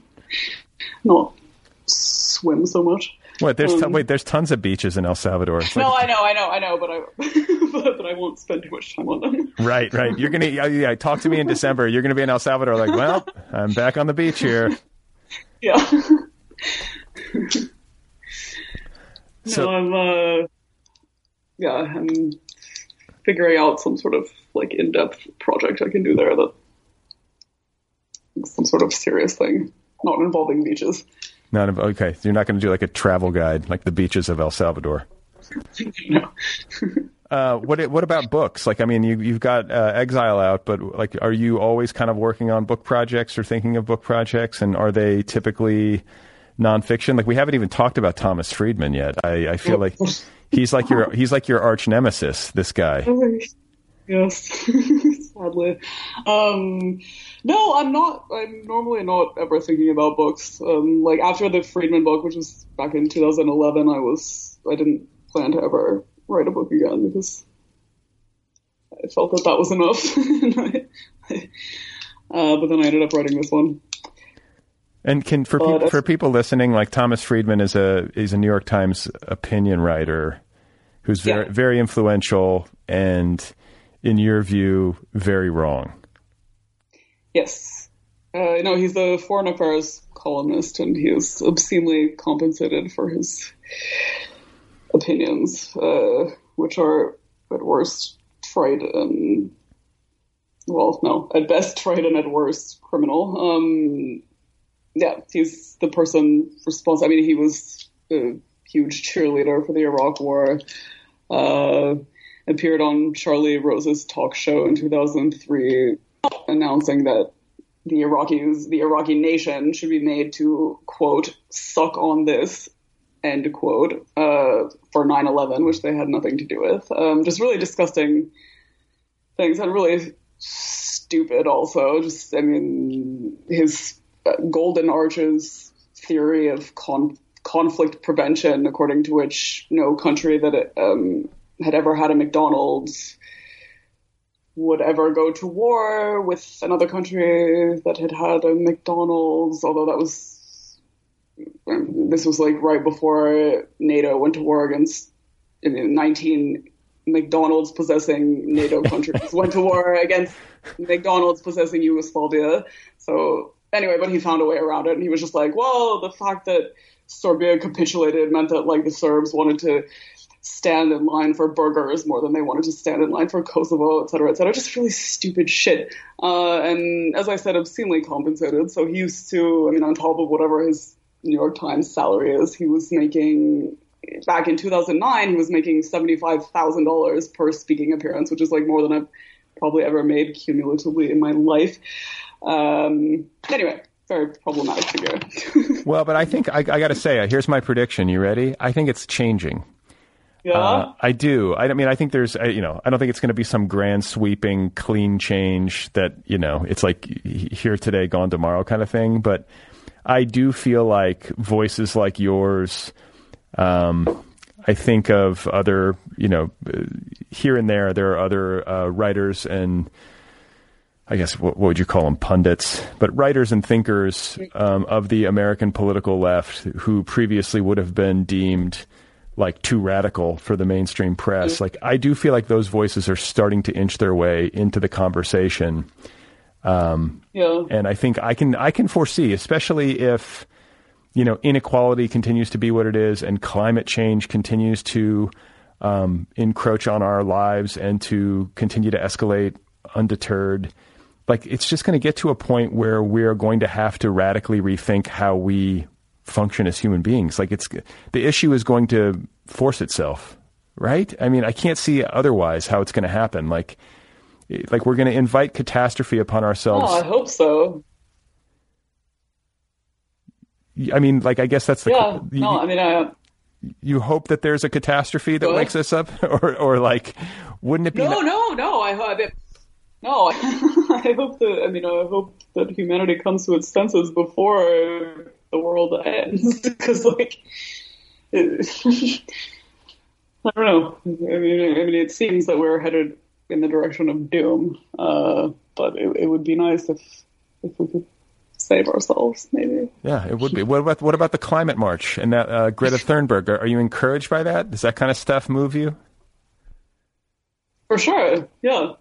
not swim so much. What? There's Um, wait. There's tons of beaches in El Salvador. It's No, like- I know, I know, I know, but I but, but I won't spend too much time on them. right, right. You're gonna yeah, yeah. Talk to me in December. You're gonna be in El Salvador. Like, well, I'm back on the beach here. Yeah. So- no, I'm uh yeah, I'm figuring out some sort of like in-depth project I can do there that some sort of serious thing, not involving beaches. None of okay. So you're not going to do like a travel guide, like the beaches of El Salvador. no. Uh, what what about books? Like, I mean, you you've got uh, Exile out, but like, are you always kind of working on book projects or thinking of book projects? And are they typically nonfiction? Like, we haven't even talked about Thomas Friedman yet. I, I feel like he's like your he's like your arch nemesis. This guy. Yes, sadly. Um, no, I'm not. I'm normally not ever thinking about books. Um, like after the Friedman book, which was back in 2011, I was I didn't plan to ever write a book again because I felt that that was enough. uh, but then I ended up writing this one. And can for Uh, people for people listening, like Thomas Friedman is a is a New York Times opinion writer who's very Yeah. very influential and, in your view, very wrong. Yes. Uh, no, he's a foreign affairs columnist, and he is obscenely compensated for his opinions, uh, which are at worst trite and, well, no, at best trite and at worst criminal. Um, yeah, he's the person responsible. I mean, he was a huge cheerleader for the Iraq War. Uh, appeared on Charlie Rose's talk show in 2003, announcing that the Iraqis, the Iraqi nation, should be made to quote suck on this end quote uh, for 9/11, which they had nothing to do with. Um, just really disgusting things and really stupid. Also, just I mean his golden arches theory of con- conflict prevention, according to which no country that um, had ever had a McDonald's would ever go to war with another country that had had a McDonald's, although that was this was like right before NATO went to war against I 19 McDonald's possessing NATO countries went to war against McDonald's possessing Yugoslavia. So anyway, but he found a way around it, and he was just like, well, the fact that Serbia capitulated meant that like the Serbs wanted to stand in line for burgers more than they wanted to stand in line for Kosovo, et cetera, et cetera. Just really stupid shit. Uh, and as I said, obscenely compensated. So he used to, I mean, on top of whatever his New York Times salary is, he was making, back in 2009, he was making $75,000 per speaking appearance, which is like more than I've probably ever made cumulatively in my life. Um, anyway, very problematic figure. Well, but I think I, I got to say, uh, here's my prediction. You ready? I think it's changing. yeah. Uh, I do. I, I mean, I think there's, uh, you know, I don't think it's going to be some grand sweeping, clean change that, you know, it's like here today, gone tomorrow kind of thing. But I do feel like voices like yours, um, I think of other, you know, here and there, there are other uh, writers and I guess what, what would you call them, pundits, but writers and thinkers um, of the American political left who previously would have been deemed like too radical for the mainstream press. Like I do feel like those voices are starting to inch their way into the conversation, yeah. and I think I can I can foresee, especially if you know inequality continues to be what it is, and climate change continues to um, encroach on our lives and to continue to escalate undeterred. Like it's just going to get to a point where we're going to have to radically rethink how we function as human beings. Like it's the issue is going to force itself, right? I mean, I can't see otherwise how it's going to happen. Like, like we're going to invite catastrophe upon ourselves. Oh, I hope so. I mean, like I guess that's the Yeah. you, No, I mean, I, you hope that there's a catastrophe that What? wakes us up, or or like, wouldn't it be? no, no, no. I hope it. No, I hope that. I mean, I hope that humanity comes to its senses before the world ends. Because, like, it, I don't know. I mean, I mean, it seems that we're headed in the direction of doom. Uh, but it, it would be nice if if we could save ourselves, maybe. Yeah, it would be. What about what about the climate march and that uh, Greta Thunberg? Are, are you encouraged by that? Does that kind of stuff move you? For sure. Yeah.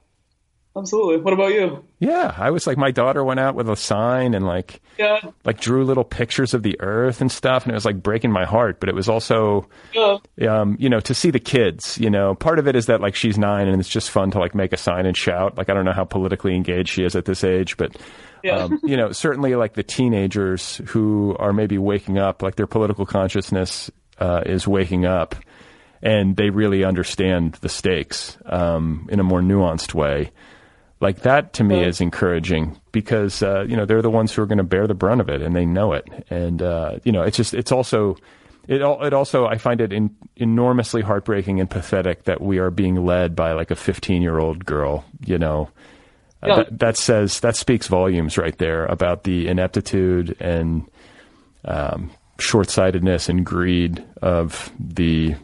Absolutely. What about you? Yeah, I was like, my daughter went out with a sign and like, Yeah. like drew little pictures of the earth and stuff, and it was like breaking my heart. But it was also, Yeah. um, you know, to see the kids. You know, part of it is that like she's nine and it's just fun to like make a sign and shout. Like I don't know how politically engaged she is at this age, but Yeah. um, you know, certainly like the teenagers who are maybe waking up, like their political consciousness uh, is waking up, and they really understand the stakes um, in a more nuanced way. Like that to me Right. is encouraging because uh, you know they're the ones who are going to bear the brunt of it, and they know it. And uh, you know, it's just it's also it it also I find it in, enormously heartbreaking and pathetic that we are being led by like a 15 year old girl. You know, Yeah. that, that says that speaks volumes right there about the ineptitude and um, short sightedness and greed of the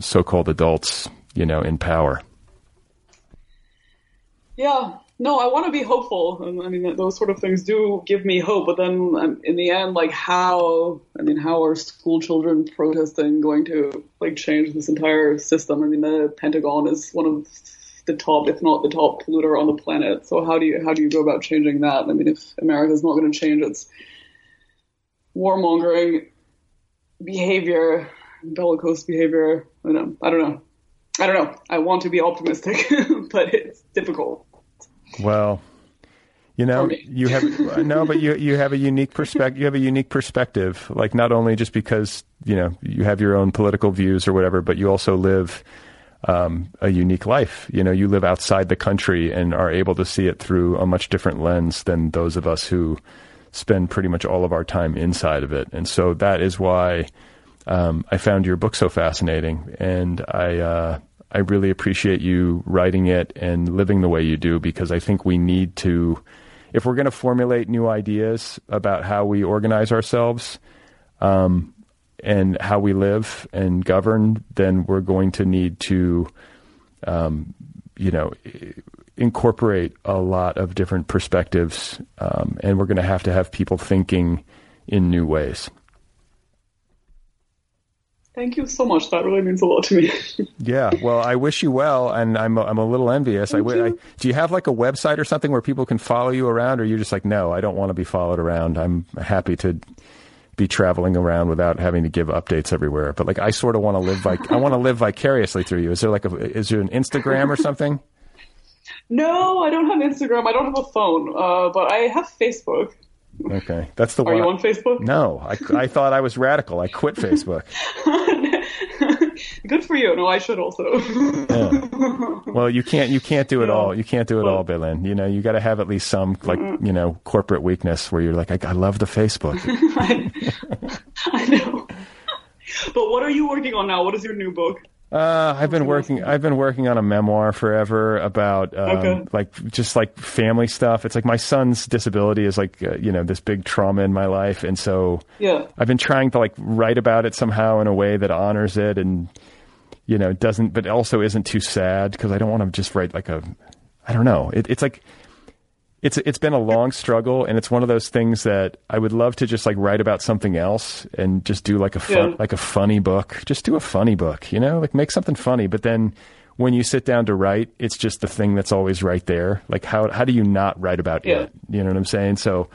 so called adults. You know, in power. Yeah. No, I want to be hopeful. I mean, those sort of things do give me hope. But then um, in the end, like how, I mean, how are school children protesting going to like change this entire system? I mean, the Pentagon is one of the top, if not the top polluter on the planet. So how do you, how do you go about changing that? I mean, if America's not going to change its warmongering behavior, bellicose behavior, I don't know. I don't know. I don't know. I want to be optimistic, but it's difficult. Well, you know, you have no, but you you have a unique perspective. You have a unique perspective. Like not only just because you know you have your own political views or whatever, but you also live um, a unique life. You know, you live outside the country and are able to see it through a much different lens than those of us who spend pretty much all of our time inside of it. And so that is why um, I found your book so fascinating, and I uh, I really appreciate you writing it and living the way you do because I think we need to, if we're going to formulate new ideas about how we organize ourselves um, and how we live and govern, then we're going to need to, um, you know. Incorporate a lot of different perspectives, um, and we're going to have to have people thinking in new ways. Thank you so much. That really means a lot to me. Yeah, well, I wish you well, and I'm I'm a little envious. I, wi- I do you have like a website or something where people can follow you around, or you're just like, no, I don't want to be followed around. I'm happy to be traveling around without having to give updates everywhere. But like, I sort of want to live like I want to live vicariously through you. Is there like a is there an Instagram or something? no, I don't have Instagram. I don't have a phone, uh, but I have Facebook. Okay, that's the Are one. you on Facebook? no, I I thought I was radical. I quit Facebook. Good for you. No, I should also. Well, you can't you can't do it Yeah. all. You can't do it all, Well- Belen. You know, you got to have at least some like you know corporate weakness where you're like, I, I love the Facebook. I, I know. But what are you working on now? What is your new book? Uh, I've been working. I've been working on a memoir forever about um, Okay. like just like family stuff. It's like my son's disability is like uh, you know this big trauma in my life, and so Yeah. I've been trying to like write about it somehow in a way that honors it and you know it doesn't, but also isn't too sad because I don't want to just write like a. I don't know. It, it's like it's it's been a long struggle, and it's one of those things that I would love to just like write about something else and just do like a fun, Yeah. like a funny book. Just do a funny book, you know, like make something funny. But then when you sit down to write, it's just the thing that's always right there. Like how how do you not write about Yeah. it? You know what I'm saying? So.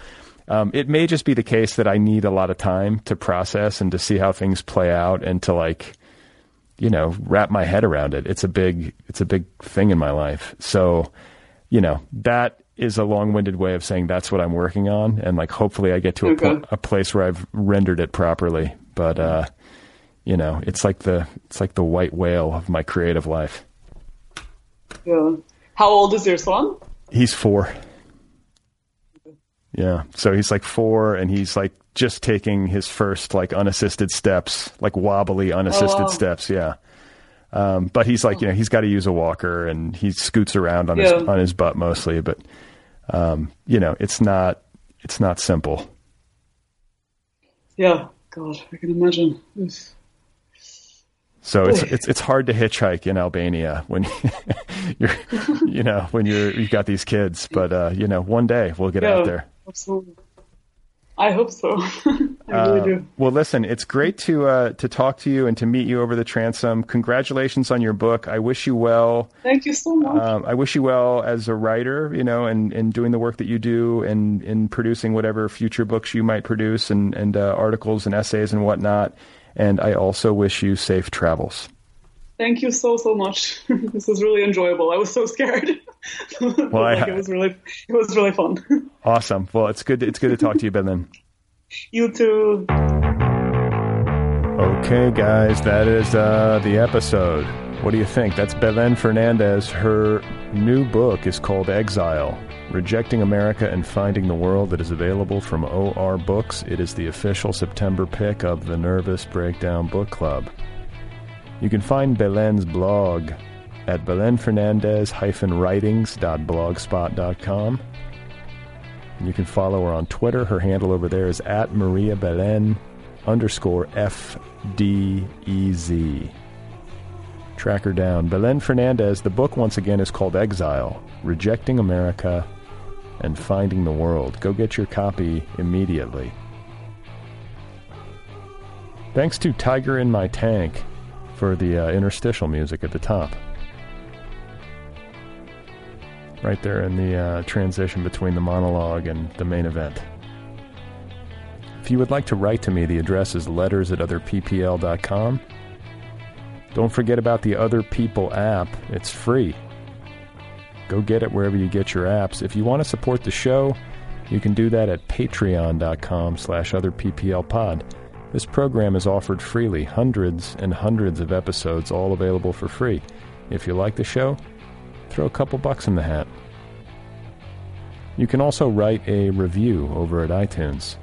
Um, it may just be the case that I need a lot of time to process and to see how things play out and to like, you know, wrap my head around it. It's a big, it's a big thing in my life. So, you know, that is a long-winded way of saying that's what I'm working on, and like hopefully I get to a, Okay. po- a place where I've rendered it properly. But uh, you know, it's like the it's like the white whale of my creative life. Yeah. How old is your son? He's four. Yeah, so he's like four, and he's like just taking his first like unassisted steps, like wobbly unassisted wow. steps. Yeah. Um, but he's like, you know, he's got to use a walker and he scoots around on his on his butt mostly. But um, you know, it's not it's not simple. Yeah. God, I can imagine. Oof. So it's it's it's hard to hitchhike in Albania when you're you know when you're you've got these kids. But uh, you know, one day we'll get Yeah, out there. Absolutely. I hope so. I really Uh, do. Well, listen, it's great to uh, to talk to you and to meet you over the transom. Congratulations on your book. I wish you well. Thank you so much. Um, I wish you well as a writer, you know, and, and doing the work that you do and in producing whatever future books you might produce and, and uh, articles and essays and whatnot. And I also wish you safe travels. Thank you so so much. this was really enjoyable. I was so scared. Well, I- it was really it was really fun. Awesome. Well, it's good. It's good to talk to you, Belen. you too. Okay, guys, that is uh, the episode. What do you think? That's Belen Fernandez. Her new book is called Exile Rejecting America and Finding the World. It is available from OR Books. It is the official September pick of the Nervous Breakdown Book Club. You can find Belen's blog at belenfernandez-writings.blogspot.com. And you can follow her on Twitter. Her handle over there is at Maria Belen underscore FDEZ. Track her down. Belen Fernandez, the book once again is called Exile Rejecting America and Finding the World. Go get your copy immediately. Thanks to Tiger in My Tank for the uh, interstitial music at the top. Right there in the uh, transition between the monologue and the main event. If you would like to write to me, the address is letters at otherppl.com. Don't forget about the Other People app. It's free. Go get it wherever you get your apps. If you want to support the show, you can do that at patreon.com slash otherpplpod. This program is offered freely, hundreds and hundreds of episodes, all available for free. If you like the show, throw a couple bucks in the hat. You can also write a review over at iTunes.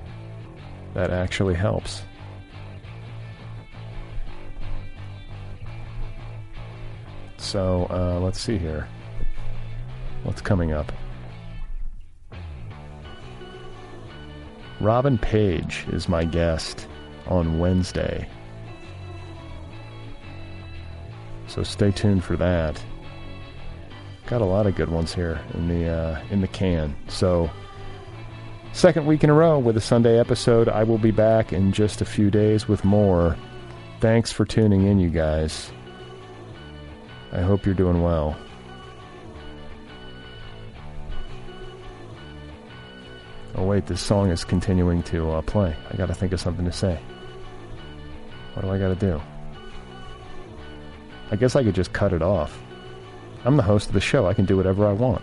That actually helps. So uh, let's see here. What's coming up? Robin Page is my guest on Wednesday. So stay tuned for that. Got a lot of good ones here in the uh, in the can. So second week in a row with a Sunday episode. I will be back in just a few days with more. Thanks for tuning in, you guys. I hope you're doing well. Oh wait, this song is continuing to uh, play. I got to think of something to say. What do I got to do? I guess I could just cut it off. I'm the host of the show. I can do whatever I want.